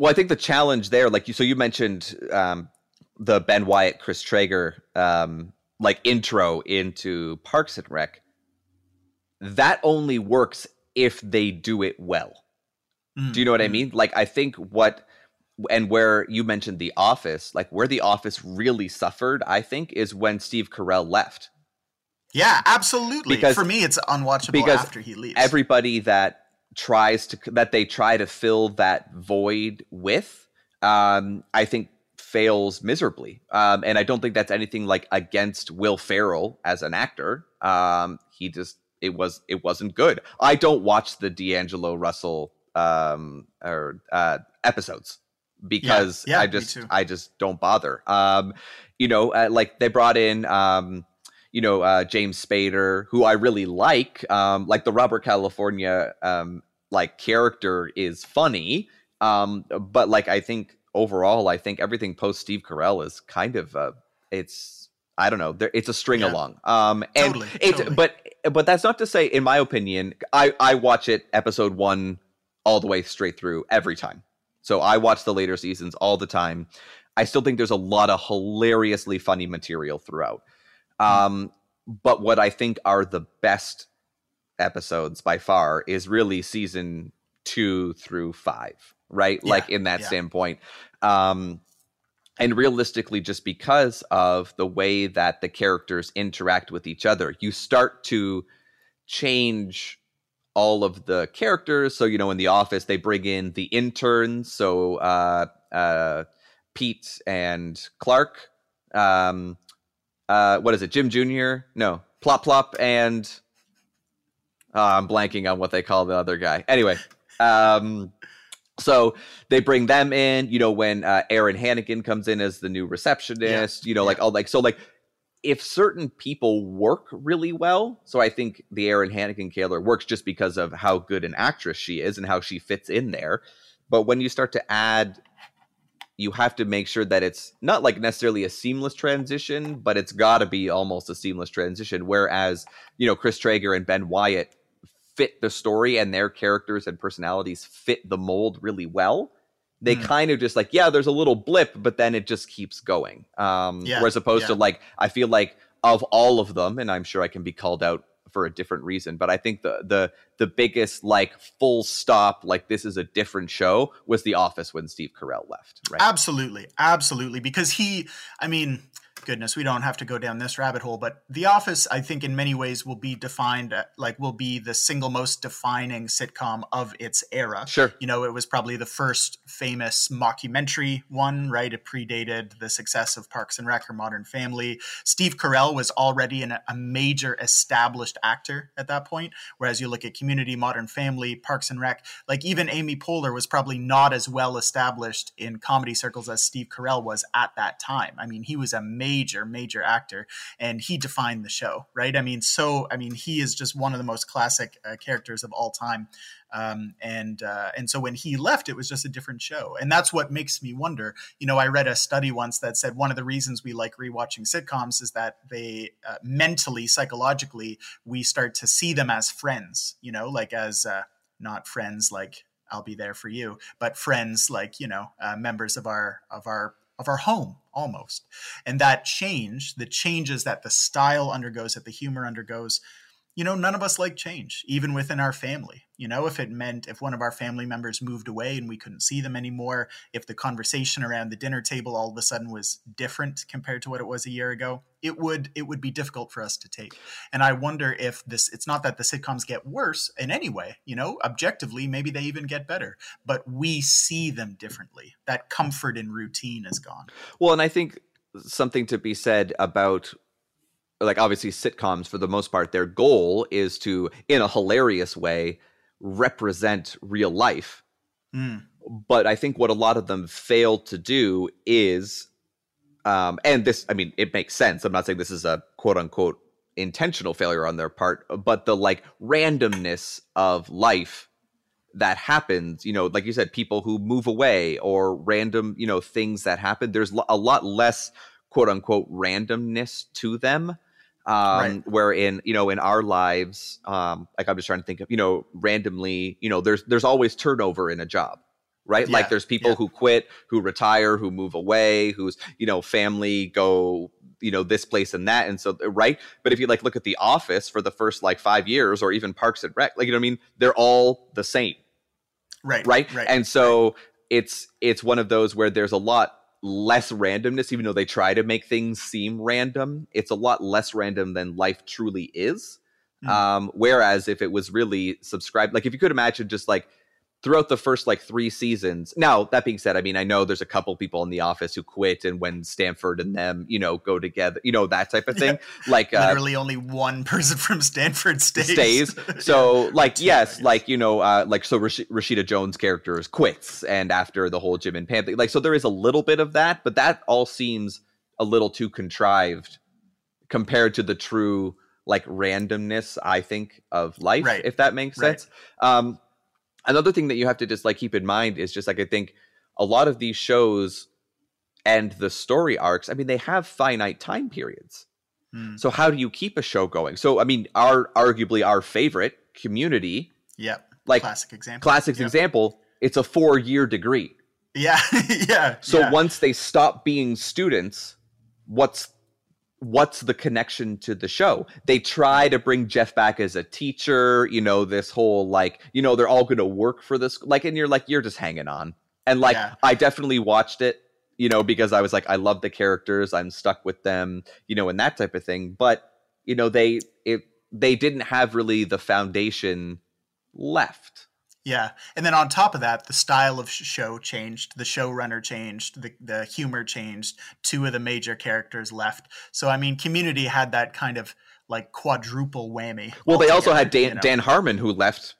Well, I think the challenge there, like you, so you mentioned um, the Ben Wyatt, Chris Traeger, um, like intro into Parks and Rec. That only works if they do it well. Mm, Do you know what I mm. mean? Like, I think what, and where you mentioned The Office, like where The Office really suffered, I think, is when Steve Carell left. Yeah, absolutely. Because- For me, it's unwatchable because after he leaves. everybody that tries to that they try to fill that void with um i think fails miserably. Um and i don't think that's anything like against will ferrell as an actor. Um he just it was it wasn't good. I don't watch the d'angelo russell um or uh episodes because yeah, i just i just don't bother. Um you know uh, like they brought in um you know uh, James Spader, who I really like. Um, like the Robert California um, like character is funny, um, but like I think overall, I think everything post Steve Carell is kind of uh, it's I don't know, there, it's a string Yeah. along. Um, and Totally, it's totally. but but that's not to say, in my opinion, I I watch it episode one all the way straight through every time. So I watch the later seasons all the time. I still think there's a lot of hilariously funny material throughout. Um, but what I think are the best episodes by far is really season two through five, right? Yeah, like in that yeah. standpoint. Um, and realistically, just because of the way that the characters interact with each other, you start to change all of the characters. So, you know, in the office, they bring in the interns. So, uh, uh, Pete and Clark. Um, uh, what is it? Jim Jr.? No, Plop Plop and uh, I'm blanking on what they call the other guy. Anyway, um, so they bring them in. You know, when uh, Aaron Hannigan comes in as the new receptionist. You know, like all like so like if certain people work really well, so I think the Aaron Hannigan Kaler works just because of how good an actress she is and how she fits in there. But when you start to add, you have to make sure that it's not like necessarily a seamless transition, but it's got to be almost a seamless transition. Whereas, you know, Chris Traeger and Ben Wyatt fit the story and their characters and personalities fit the mold really well. They Mm. kind of just like, yeah, there's a little blip, but then it just keeps going. Um, Yeah, whereas opposed to like, I feel like of all of them, and I'm sure I can be called out for a different reason, but I think the the the biggest like full stop, like this is a different show, was The Office when Steve Carell left. Right? Absolutely, absolutely. Because he, I mean, goodness, we don't have to go down this rabbit hole, but The Office, I think, in many ways, will be defined uh, like will be the single most defining sitcom of its era. Sure. You know, it was probably the first famous mockumentary one, right? It predated the success of Parks and Rec or Modern Family. Steve Carell was already an, a major established actor at that point. Whereas you look at Community, Modern Family, Parks and Rec, like even Amy Poehler was probably not as well established in comedy circles as Steve Carell was at that time. I mean, he was a major, major major actor and he defined the show, right? I mean, so, I mean, he is just one of the most classic uh, characters of all time. Um, and uh, and so when he left, it was just a different show, and that's what makes me wonder. You know, I read a study once that said one of the reasons we like rewatching sitcoms is that they uh, mentally, psychologically, we start to see them as friends. You know, like as uh, not friends like I'll be there for you, but friends like you know uh, members of our of our of our home almost. And that change, the changes that the style undergoes, that the humor undergoes, you know, none of us like change, even within our family. You know, if it meant if one of our family members moved away and we couldn't see them anymore, if the conversation around the dinner table all of a sudden was different compared to what it was a year ago, it would it would be difficult for us to take. And I wonder if this it's not that the sitcoms get worse in any way, you know, objectively, maybe they even get better, but we see them differently. That comfort in routine is gone. Well, and I think something to be said about like obviously sitcoms for the most part their goal is to in a hilarious way represent real life. Mm. But I think what a lot of them fail to do is um and this I mean it makes sense. I'm not saying this is a quote unquote intentional failure on their part, but the like randomness of life that happens, you know, like you said, people who move away or random, you know, things that happen. There's a lot less quote unquote randomness to them. Um, Right. where in, you know, in our lives, um, like I'm just trying to think of, you know, randomly, you know, there's, there's always turnover in a job, right? Yeah, Like there's people yeah. who quit, who retire, who move away, whose, you know, family go, you know, this place and that. And so, right. But if you like look at the office for the first like five years or even Parks and Rec, like, you know I mean? They're all the same Right. right? Right. And so it's it's one of those where there's a lot less randomness, even though they try to make things seem random. It's a lot less random than life truly is. Mm. Um, whereas if it was really subscribed, like if you could imagine just like throughout the first like three seasons. Now that being said, I mean I know there's a couple people in the office who quit, and when Stamford and them, you know, go together, you know that type of thing. Like uh, Literally only one person from Stamford stays. stays. So, like, yes, like you know, uh, like so, Rash- Rashida Jones' character is quits, and after the whole Jim and Pam thing, like, so there is a little bit of that, but that all seems a little too contrived compared to the true like randomness. I think of life, Right. if that makes Right. sense. Um, another thing that you have to just like keep in mind is just like I think a lot of these shows and the story arcs, I mean, they have finite time periods. Hmm. So how do you keep a show going? So I mean, our arguably our favorite community, Yep. like Classic example. classics Yep. example, it's a four year degree. Yeah. yeah. So yeah. once they stop being students, what's what's the connection to the show? They try to bring Jeff back as a teacher, you know, this whole like, you know, they're all going to work for this like and you're like you're just hanging on. And like Yeah. I definitely watched it, you know, because I was like I love the characters, I'm stuck with them, you know, and that type of thing, but you know, they it they didn't have really the foundation left. Yeah, and then on top of that, the style of show changed. The showrunner changed. The the humor changed. Two of the major characters left. So I mean, Community had that kind of like quadruple whammy. Well, they also had Dan, you know? Dan Harmon who left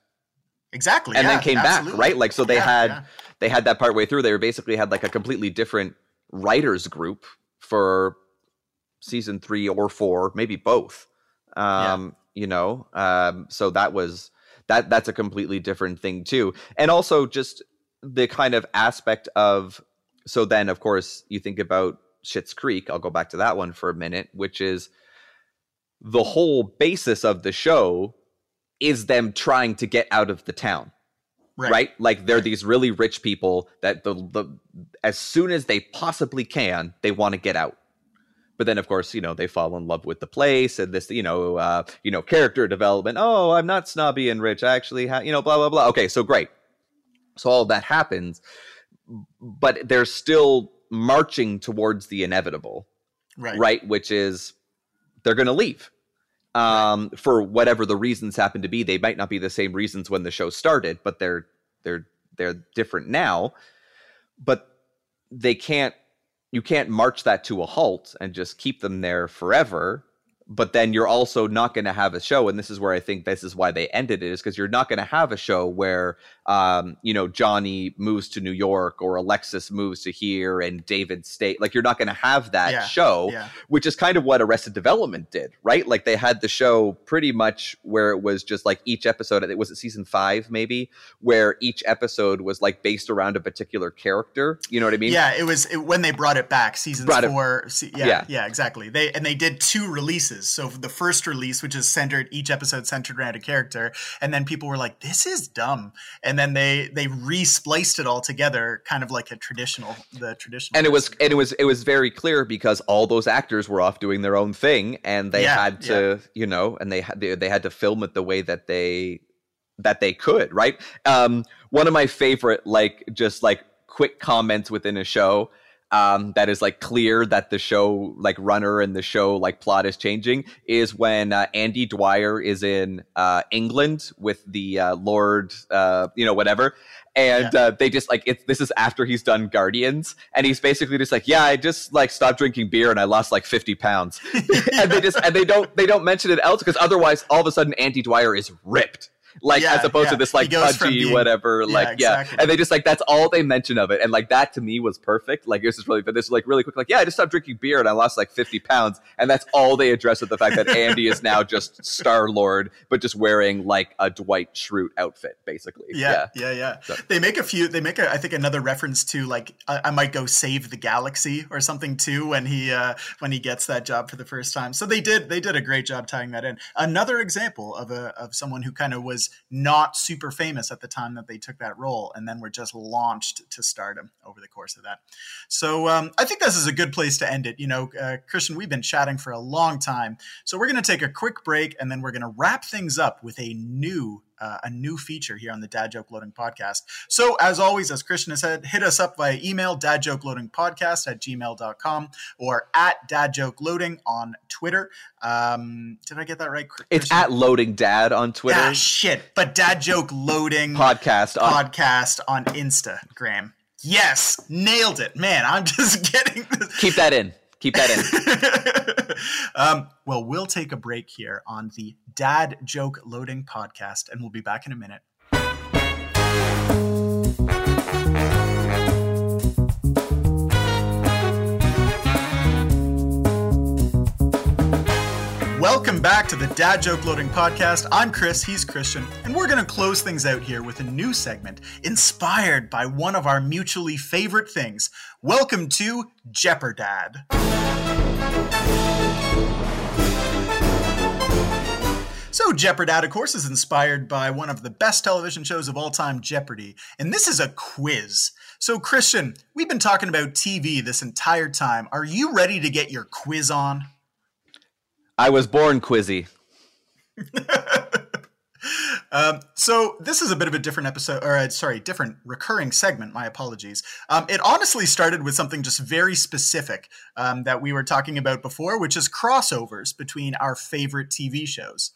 exactly, and yeah, then came absolutely. back, right? Like so they Yeah, had yeah. they had that part way through. They were basically had like a completely different writers group for season three or four, maybe both. Um, you know, um, so that was that that's a completely different thing too. And also just the kind of aspect of so then of course you think about Schitt's Creek, I'll go back to that one for a minute, which is the whole basis of the show is them trying to get out of the town right, like they're Right. these really rich people that the, the as soon as they possibly can they want to get out but then of course you know they fall in love with the place and this you know uh you know character development. Oh i'm not snobby and rich. I actually ha-, you know blah blah blah. Okay so great. So all that happens but they're still marching towards the inevitable right, right, which is they're going to leave um for whatever the reasons happen to be they might not be the same reasons when the show started but they're they're they're different now. But they can't you can't march that to a halt and just keep them there forever but then you're also not going to have a show and this is where i think this is why they ended it is because you're not going to have a show where um, you know johnny moves to new york or alexis moves to here and david stay like you're not going to have that Yeah, show Yeah, which is kind of what Arrested Development did, right? Like they had the show pretty much where it was just like each episode, it was it season five maybe, where each episode was like based around a particular character. You know what I mean? yeah. It was it, when they brought it back, season Brought it- four. se- yeah, Yeah. yeah, exactly. They and they did two releases. So the first release, which is centered, each episode centered around a character, and then people were like, "This is dumb," and then they they re-spliced it all together, kind of like a traditional the traditional. And it was and it was it was very clear because all those actors were off doing their own thing and they Yeah, had to, you know, and they had they, they had to film it the way that they that they could, right? Um one of my favorite like just like quick comments within a show um, that is like clear that the show like runner and the show like plot is changing is when uh, Andy Dwyer is in uh, England with the uh, Lord, uh, you know, whatever, and uh, they just like it's this is after he's done Guardians, and he's basically just like, yeah, I just like stopped drinking beer and I lost like fifty pounds, and they just and they don't they don't mention it else because otherwise all of a sudden Andy Dwyer is ripped. Like Yeah, as opposed yeah. to this like pudgy being- whatever, like yeah, exactly. and they just like that's all they mention of it, and like that to me was perfect. Like this is really, but this is like really quick. Like yeah, I just stopped drinking beer and I lost like fifty pounds, and that's all they address with the fact that Andy is now just Star Lord, but just wearing like a Dwight Schrute outfit, basically. Yeah, yeah, yeah. So- They make a few. They make, a, I think, another reference to like I, I might go save the galaxy or something too when he uh, when he gets that job for the first time. So they did they did a great job tying that in. Another example of a of someone who kind of was not super famous at the time that they took that role, and then were just launched to stardom over the course of that. So um, I think this is a good place to end it. You know, uh, Christian, we've been chatting for a long time, so we're going to take a quick break, and then we're going to wrap things up with a new uh, a new feature here on the Dad Joke Loading Podcast. So, as always, as Christian has said, hit us up via email, dadjokeloadingpodcast at gmail.com or at dadjokeloading on Twitter. Um, did I get that right? Chris- It's at Loading Dad on Twitter. Ah, shit. But Dad Joke Loading podcast on Podcast on Instagram. Yes, nailed it. Man, I'm just getting this. keep that in. Keep that in. um, well, we'll take a break here on the Dad Joke Loading Podcast, and we'll be back in a minute. Welcome back to the Dad Joke Loading Podcast. I'm Chris, he's Christian, and we're going to close things out here with a new segment inspired by one of our mutually favorite things. Welcome to Jeopardad. So, Jeopardad, of course, is inspired by one of the best television shows of all time, Jeopardy. And this is a quiz. So, Christian, we've been talking about TV this entire time. Are you ready to get your quiz on? I was born quizzy. Um, so this is a bit of a different episode, or uh, sorry, different recurring segment. My apologies. Um, it honestly started with something just very specific um, that we were talking about before, which is crossovers between our favorite TV shows.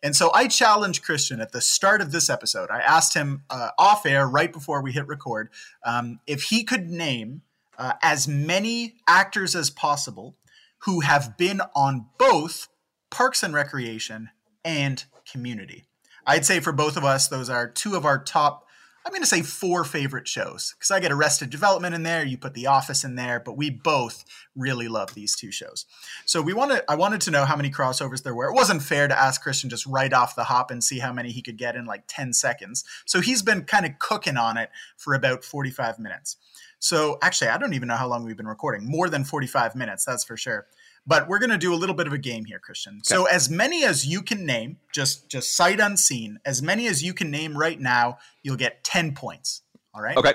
And so I challenged Christian at the start of this episode. I asked him uh, off air right before we hit record um, if he could name uh, as many actors as possible who have been on both Parks and Recreation and Community. I'd say for both of us, those are two of our top, I'm going to say four favorite shows because I get Arrested Development in there, you put The Office in there, but we both really love these two shows. So we wanted, I wanted to know how many crossovers there were. It wasn't fair to ask Christian just right off the hop and see how many he could get in like 10 seconds. So he's been kind of cooking on it for about 45 minutes. So actually, I don't even know how long we've been recording. More than 45 minutes, that's for sure. But we're going to do a little bit of a game here, Christian. Okay. So as many as you can name, just just sight unseen, as many as you can name right now, you'll get 10 points. All right? Okay.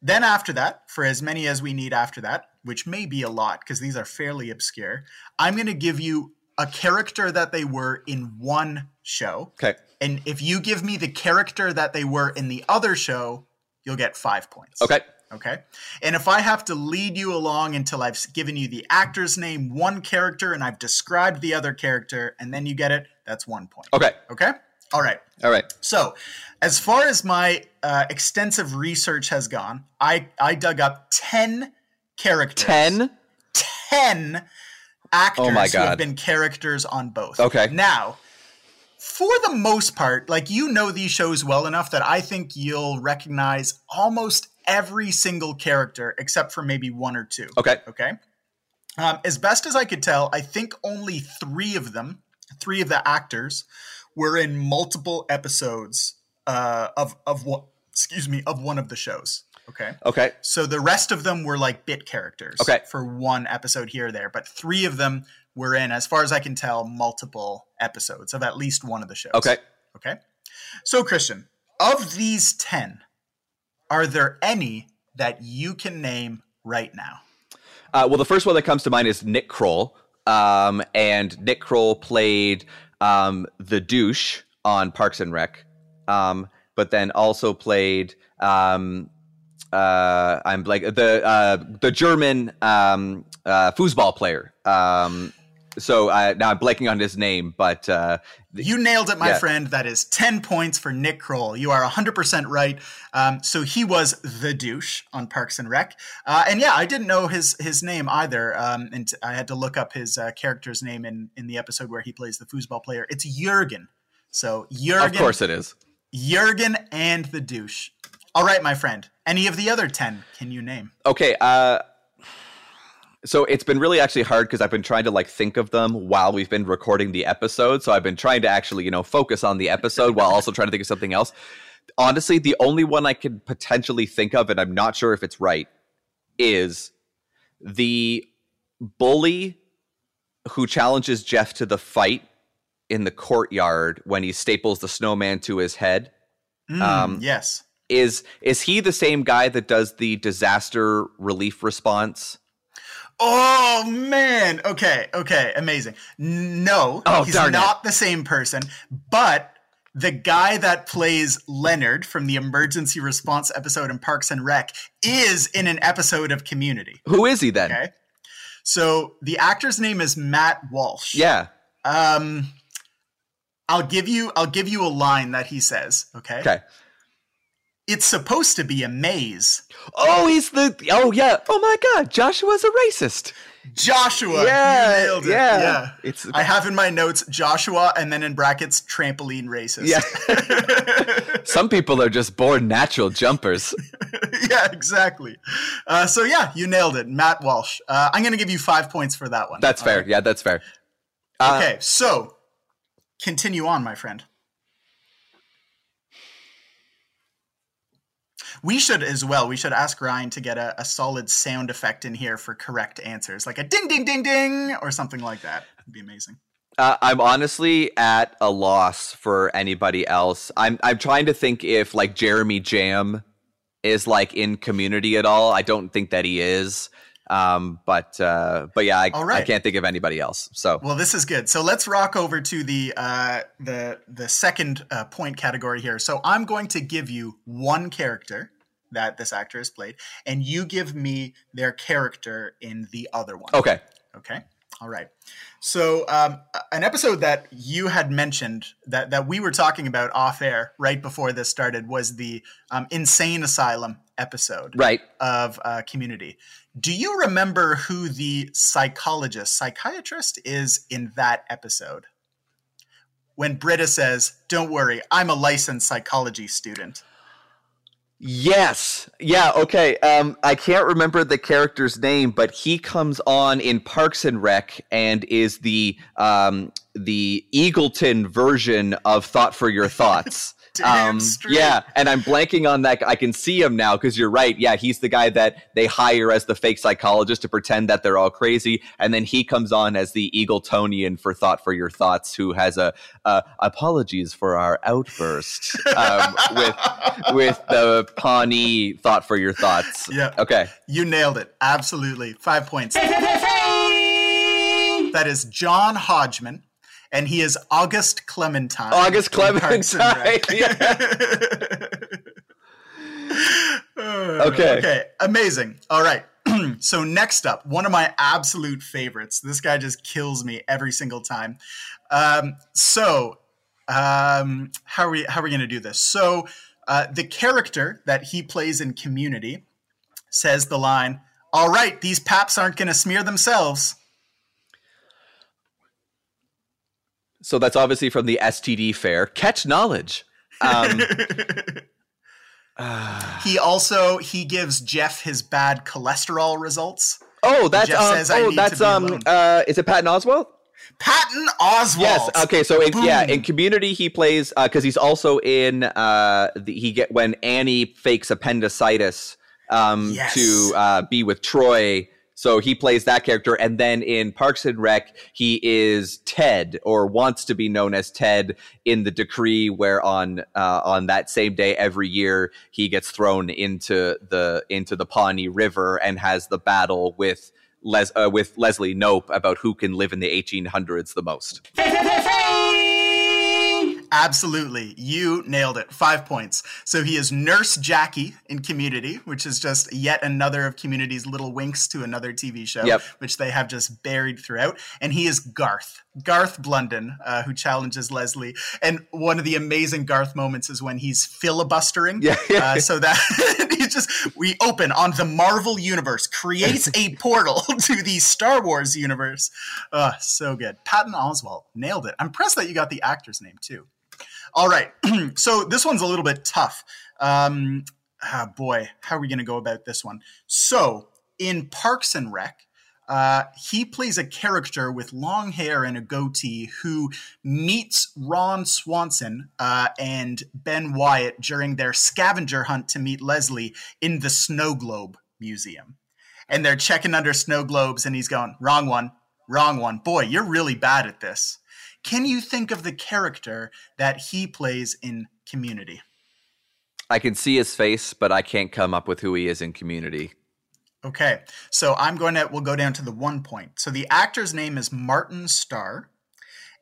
Then after that, for as many as we need after that, which may be a lot because these are fairly obscure, I'm going to give you a character that they were in one show. Okay. And if you give me the character that they were in the other show, you'll get 5 points. Okay. Okay. And if I have to lead you along until I've given you the actor's name, one character, and I've described the other character, and then you get it, that's one point. Okay. Okay. All right. All right. So, as far as my uh, extensive research has gone, I, I dug up 10 characters. 10? 10 actors oh my who have been characters on both. Okay. Now, for the most part, like you know these shows well enough that I think you'll recognize almost every single character except for maybe one or two. Okay. Okay. Um, as best as I could tell, I think only three of them, three of the actors, were in multiple episodes uh, of of what, excuse me, of one of the shows. Okay. Okay. So the rest of them were like bit characters. Okay. For one episode here or there, but three of them were in, as far as I can tell, multiple episodes of at least one of the shows. Okay. Okay. So Christian, of these ten, are there any that you can name right now? Uh, well, the first one that comes to mind is Nick Kroll. Um, and Nick Kroll played um, the douche on Parks and Rec, um, but then also played um, uh, I'm like the uh, the German um, uh, foosball player. Um, so uh, now I'm blanking on his name, but uh, You nailed it, my Yeah. friend. That is 10 points for Nick Kroll. You are 100% right. Um, so he was the douche on Parks and Rec. Uh, and yeah, I didn't know his his name either. Um, and I had to look up his uh, character's name in, in the episode where he plays the foosball player. It's Jurgen. So Jurgen, of course it is. Jurgen and the douche. All right, my friend. Any of the other 10 can you name? Okay. So it's been really actually hard because I've been trying to like think of them while we've been recording the episode. So I've been trying to actually, you know, focus on the episode while also trying to think of something else. Honestly, the only one I could potentially think of, and I'm not sure if it's right, is the bully who challenges Jeff to the fight in the courtyard when he staples the snowman to his head. Mm, Um, yes. Is is he the same guy that does the disaster relief response? Oh man. Okay. Okay. Amazing. No, Oh, he's darn it. not the same person, but the guy that plays Leonard from the emergency response episode in Parks and Rec is in an episode of Community. Who is he then? Okay. So the actor's name is Matt Walsh. Yeah. Um I'll give you I'll give you a line that he says, okay? Okay. It's supposed to be a maze. Oh, he's the. Oh yeah. Oh my God, Joshua's a racist. Joshua. Yeah, You nailed it. yeah. yeah. It's- I have in my notes Joshua and then in brackets trampoline racist. Yeah. Some people are just born natural jumpers. yeah, exactly. Uh, so yeah, you nailed it, Matt Walsh. Uh, I'm going to give you five points for that one. That's All fair. right. Yeah, that's fair. Uh, Okay, so continue on, my friend. We should as well. We should ask Ryan to get a, a solid sound effect in here for correct answers, like a ding, ding, ding, ding, or something like that. It'd be amazing. Uh, I'm honestly at a loss for anybody else. I'm I'm trying to think if like Jeremy Jamm is like in Community at all. I don't think that he is. Um, but uh, but yeah, I, All I can't think of anybody else. So Well, this is good. So let's rock over to the uh, the the second uh, point category here. So I'm going to give you one character that this actor has played, and you give me their character in the other one. okay, Okay. All right. So, um, an episode that you had mentioned that, that we were talking about off air right before this started was the um, Insane Asylum episode right. of uh, Community. Do you remember who the psychologist, psychiatrist is in that episode? When Britta says, Don't worry, I'm a licensed psychology student. Yes. Yeah. Okay. Um, I can't remember the character's name, but he comes on in Parks and Rec and is the um, the Eagleton version of Thought for Your Thoughts. Damn straight. Um, yeah, and I'm blanking on that. I can see him now because you're right. Yeah, he's the guy that they hire as the fake psychologist to pretend that they're all crazy, and then he comes on as the Eagletonian for Thought for Your Thoughts, who has a uh, apologies for our outburst um, with with the Pawnee Thought for Your Thoughts. Yeah. Okay. You nailed it. Absolutely. Five points. That is John Hodgman, and he is August Clementine. August in Parks and Clementine, Rec. Uh, Okay. Okay. Amazing. All right. so next up, one of my absolute favorites. This guy just kills me every single time. Um, so, um, how are we? How are we going to do this? So, uh, the character that he plays in Community says the line, "All right, these paps aren't going to smear themselves." So that's obviously from the STD fair. Catch knowledge. Um, He also he gives Jeff his bad cholesterol results. oh, that's um, says, oh, that's um, uh, is it Patton Oswalt? Patton Oswalt. Yes. Okay. So in, yeah, in Community, he plays because he's also in. Uh, the, he get when Annie fakes appendicitis um, Yes. to uh, be with Troy. So he plays that character, and then in Parks and Rec, he is Ted, or wants to be known as Ted, in the decree where on uh, on that same day every year he gets thrown into the into the Pawnee River and has the battle with. Les- uh, with Leslie Knope about who can live in the 1800s the most. Absolutely. You nailed it. Five points. So he is Nurse Jackie in Community, which is just yet another of Community's little winks to another TV show, Yep. which they have just buried throughout. And he is Garth, Garth Blunden, uh, who challenges Leslie. And one of the amazing Garth moments is when he's filibustering. Yeah. Uh, so that he just, we open on the Marvel Universe, creates a portal to the Star Wars universe. Uh, so good. Patton Oswalt nailed it. I'm impressed that you got the actor's name too. All right. so this one's a little bit tough. Um, ah, boy, how are we going to go about this one? So in Parks and Rec, uh, he plays a character with long hair and a goatee who meets Ron Swanson uh, and Ben Wyatt during their scavenger hunt to meet Leslie in the Snow Globe Museum. And they're checking under snow globes, and he's going, wrong one, wrong one. Boy, you're really bad at this. Can you think of the character that he plays in Community? I can see his face, but I can't come up with who he is in Community. Okay, so I'm going to, we'll go down to the one point. So the actor's name is Martin Starr.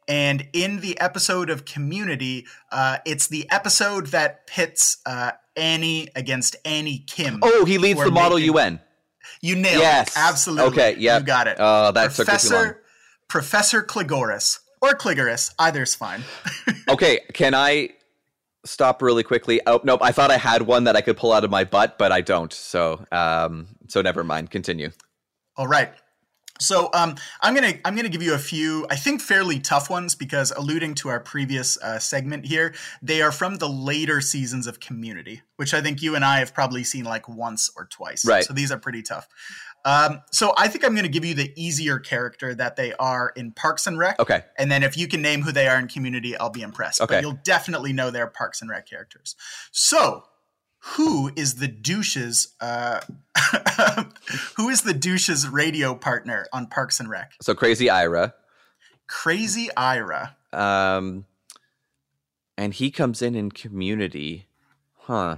And in the episode of Community, uh, it's the episode that pits uh, Annie against Annie Kim. Oh, he leads the Model making- UN. You nailed it. Yes. it. Absolutely. Okay, yeah. You got it. Oh, that took me too long. Professor, Professor Cligoris or Cligoris, either's fine. Okay, can I stop really quickly? Oh, nope. I thought I had one that I could pull out of my butt, but I don't. So, um, so never mind. Continue. All right. So um, I'm gonna I'm gonna give you a few I think fairly tough ones because alluding to our previous uh, segment here, they are from the later seasons of Community, which I think you and I have probably seen like once or twice. Right. So these are pretty tough. Um, so I think I'm gonna give you the easier character that they are in Parks and Rec. Okay. And then if you can name who they are in Community, I'll be impressed. Okay. But you'll definitely know their Parks and Rec characters. So who is the douche's uh, who is the douche's radio partner on Parks and Rec? So Crazy Ira. Crazy Ira. Um, and he comes in in Community. Huh.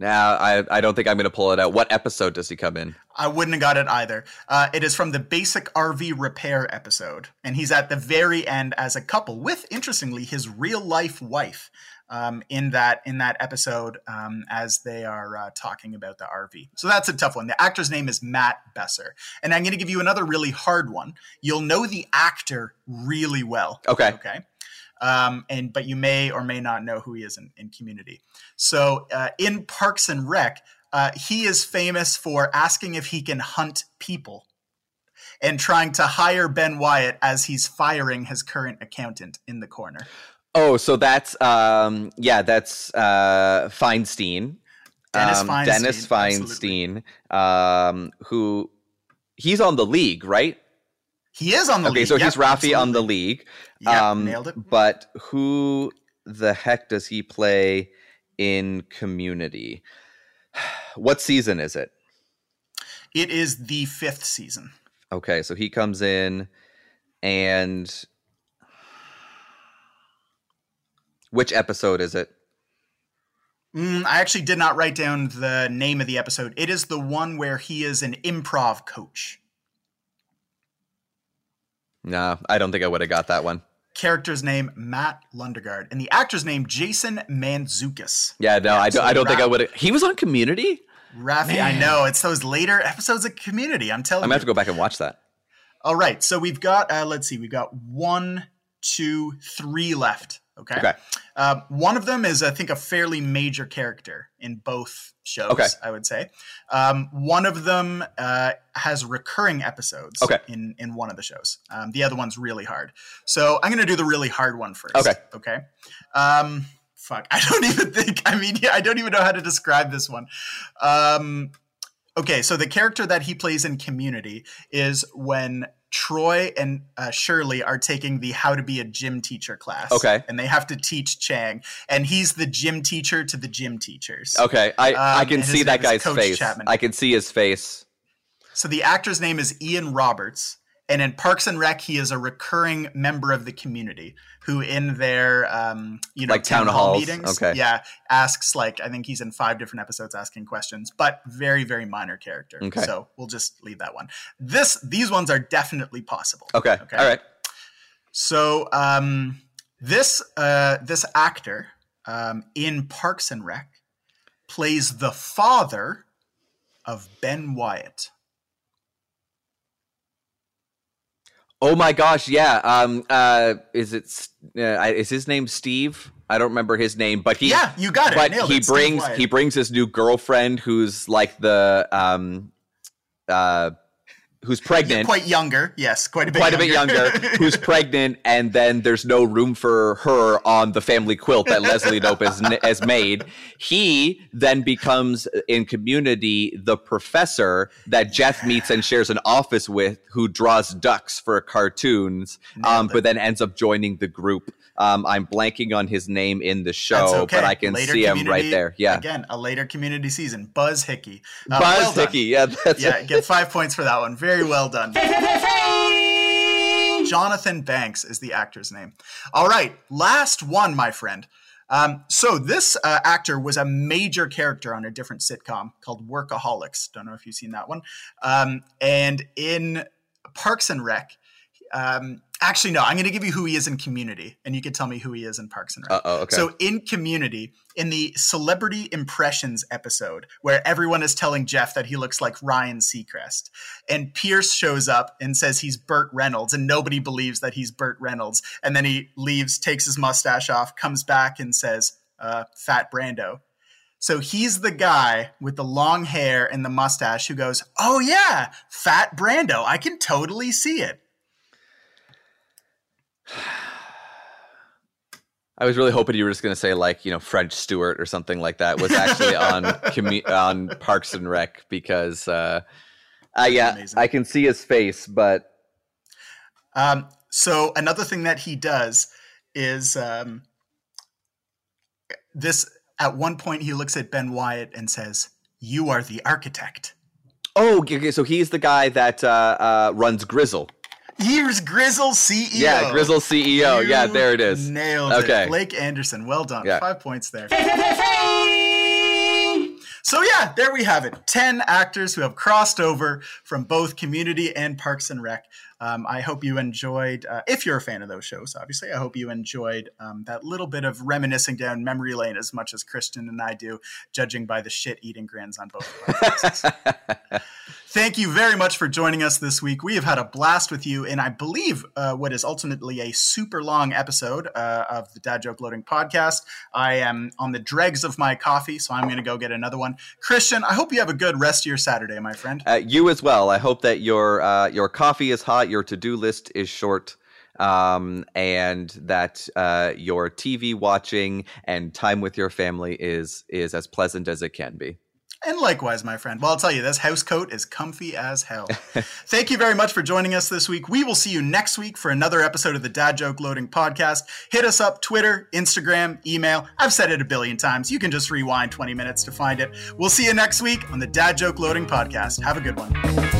Now, I, I don't think I'm going to pull it out. What episode does he come in? I wouldn't have got it either. Uh, it is from the basic RV repair episode, and he's at the very end as a couple with, interestingly, his real life wife. Um, in that in that episode, um, as they are uh, talking about the RV, so that's a tough one. The actor's name is Matt Besser, and I'm going to give you another really hard one. You'll know the actor really well. Okay. Okay. Um, and but you may or may not know who he is in, in Community. So uh, in Parks and Rec, uh, he is famous for asking if he can hunt people and trying to hire Ben Wyatt as he's firing his current accountant in the corner. Oh, so that's um yeah, that's uh Feinstein. Dennis um, Feinstein, Dennis Feinstein, um who he's on the league, right? He is on the okay, league. so Yep, he's Rafi on the league. Yep, um nailed it. But who the heck does he play in community? What season is it? It is the fifth season. Okay, so he comes in and which episode is it? Mm, I actually did not write down the name of the episode. It is the one where he is an improv coach. No, I don't think I would have got that one. Character's name Matt Lundegaard, and the actor's name Jason Mantzoukas. Yeah, no, Yeah, I don't. I don't think I would. have He was on Community. Rafi, I know it's those later episodes of Community. I'm telling I'm you. gonna have to go back and watch that. All right, so we've got uh, let's see, we've got one, two, three left. Okay. Okay. Um, one of them is, I think, a fairly major character in both shows. Okay. I would say. Um, one of them uh, has recurring episodes. Okay. In in one of the shows. Um, the other one's really hard. So I'm going to do the really hard one first. Okay. Okay. Um, fuck, I don't even think. I mean, yeah, I don't even know how to describe this one. Um, okay, so the character that he plays in Community is when Troy and uh, Shirley are taking the How to Be a Gym Teacher class. Okay. and they have to teach Chang, and he's the gym teacher to the gym teachers. Okay, I I Um, can see that guy's Coach face. Chapman. I can see his face. So the actor's name is Ian Roberts, and in Parks and Rec, he is a recurring member of the community who, in their um, you know Like town hall meetings, okay. yeah, asks like I think he's in five different episodes asking questions, but very very minor character. Okay. So we'll just leave that one. This these ones are definitely possible. Okay, Okay. all right. So um, this uh, this actor um, in Parks and Rec plays the father of Ben Wyatt. Oh my gosh, yeah. Um, uh, is it? Uh, is his name Steve? I don't remember his name, but he. yeah, you got it. But he it. Brings he brings his new girlfriend, who's like the um, uh, who's pregnant. quite younger. Yes, quite a bit. quite a younger. bit younger, who's pregnant, and then there's no room for her on the family quilt that Leslie Dope has, has made. He then becomes in community the professor that Jeff meets and shares an office with, who draws ducks for cartoons, um, but then ends up joining the group. Um, I'm blanking on his name in the show, okay. but I can Later see him right there. Yeah, Again, a later community season. Buzz Hickey. Uh, Buzz well done. Hickey. Yeah, that's Yeah, get five points for that one. Very well done. Jonathan Banks is the actor's name. All right, last one, my friend. Um, so this uh, actor was a major character on a different sitcom called Workaholics. Don't know if you've seen that one. Um, and in Parks and Rec, um, actually no, I'm going to give you who he is in Community, and you can tell me who he is in Parks and Rec. Okay. So in Community, in the celebrity impressions episode, where everyone is telling Jeff that he looks like Ryan Seacrest, and Pierce shows up and says he's Burt Reynolds, and nobody believes that he's Burt Reynolds, and then he leaves, takes his mustache off, comes back, and says, uh, "Fat Brando." So he's the guy with the long hair and the mustache who goes, "Oh yeah, fat Brando. I can totally see it." I was really hoping you were just going to say like you know French Stewart or something like that was actually on commu- on Parks and Rec because uh, uh yeah Amazing. I can see his face, but Um, so another thing that he does is um, this. At one point, he looks at Ben Wyatt and says, "You are the architect." oh okay, so he's the guy that uh, uh, runs Gryzzl. Here's Gryzzl CEO. Yeah, Gryzzl CEO. yeah, there it is. Nailed Okay. it. Blake Anderson. Well done. Yeah. Five points there. So yeah, there we have it. Ten actors who have crossed over from both Community and Parks and Rec. Um, I hope you enjoyed. Uh, if you're a fan of those shows, obviously, I hope you enjoyed um, that little bit of reminiscing down memory lane as much as Christian and I do, judging by the shit-eating grins on both of our faces. Thank you very much for joining us this week. We have had a blast with you, and I believe uh, what is ultimately a super long episode uh, of the Dad Joke Loading podcast. I am on the dregs of my coffee, so I'm going to go get another one. Christian, I hope you have a good rest of your Saturday, my friend. Uh, you as well. I hope that your uh, your coffee is hot, your to do list is short, um, and that uh, your TV watching and time with your family is is as pleasant as it can be. And likewise, my friend. Well, I'll tell you, this house coat is comfy as hell. Thank you very much for joining us this week. We will see you next week for another episode of the Dad Joke Loading Podcast. Hit us up Twitter, Instagram, email. I've said it a billion times. You can just rewind 20 minutes to find it. We'll see you next week on the Dad Joke Loading Podcast. Have a good one.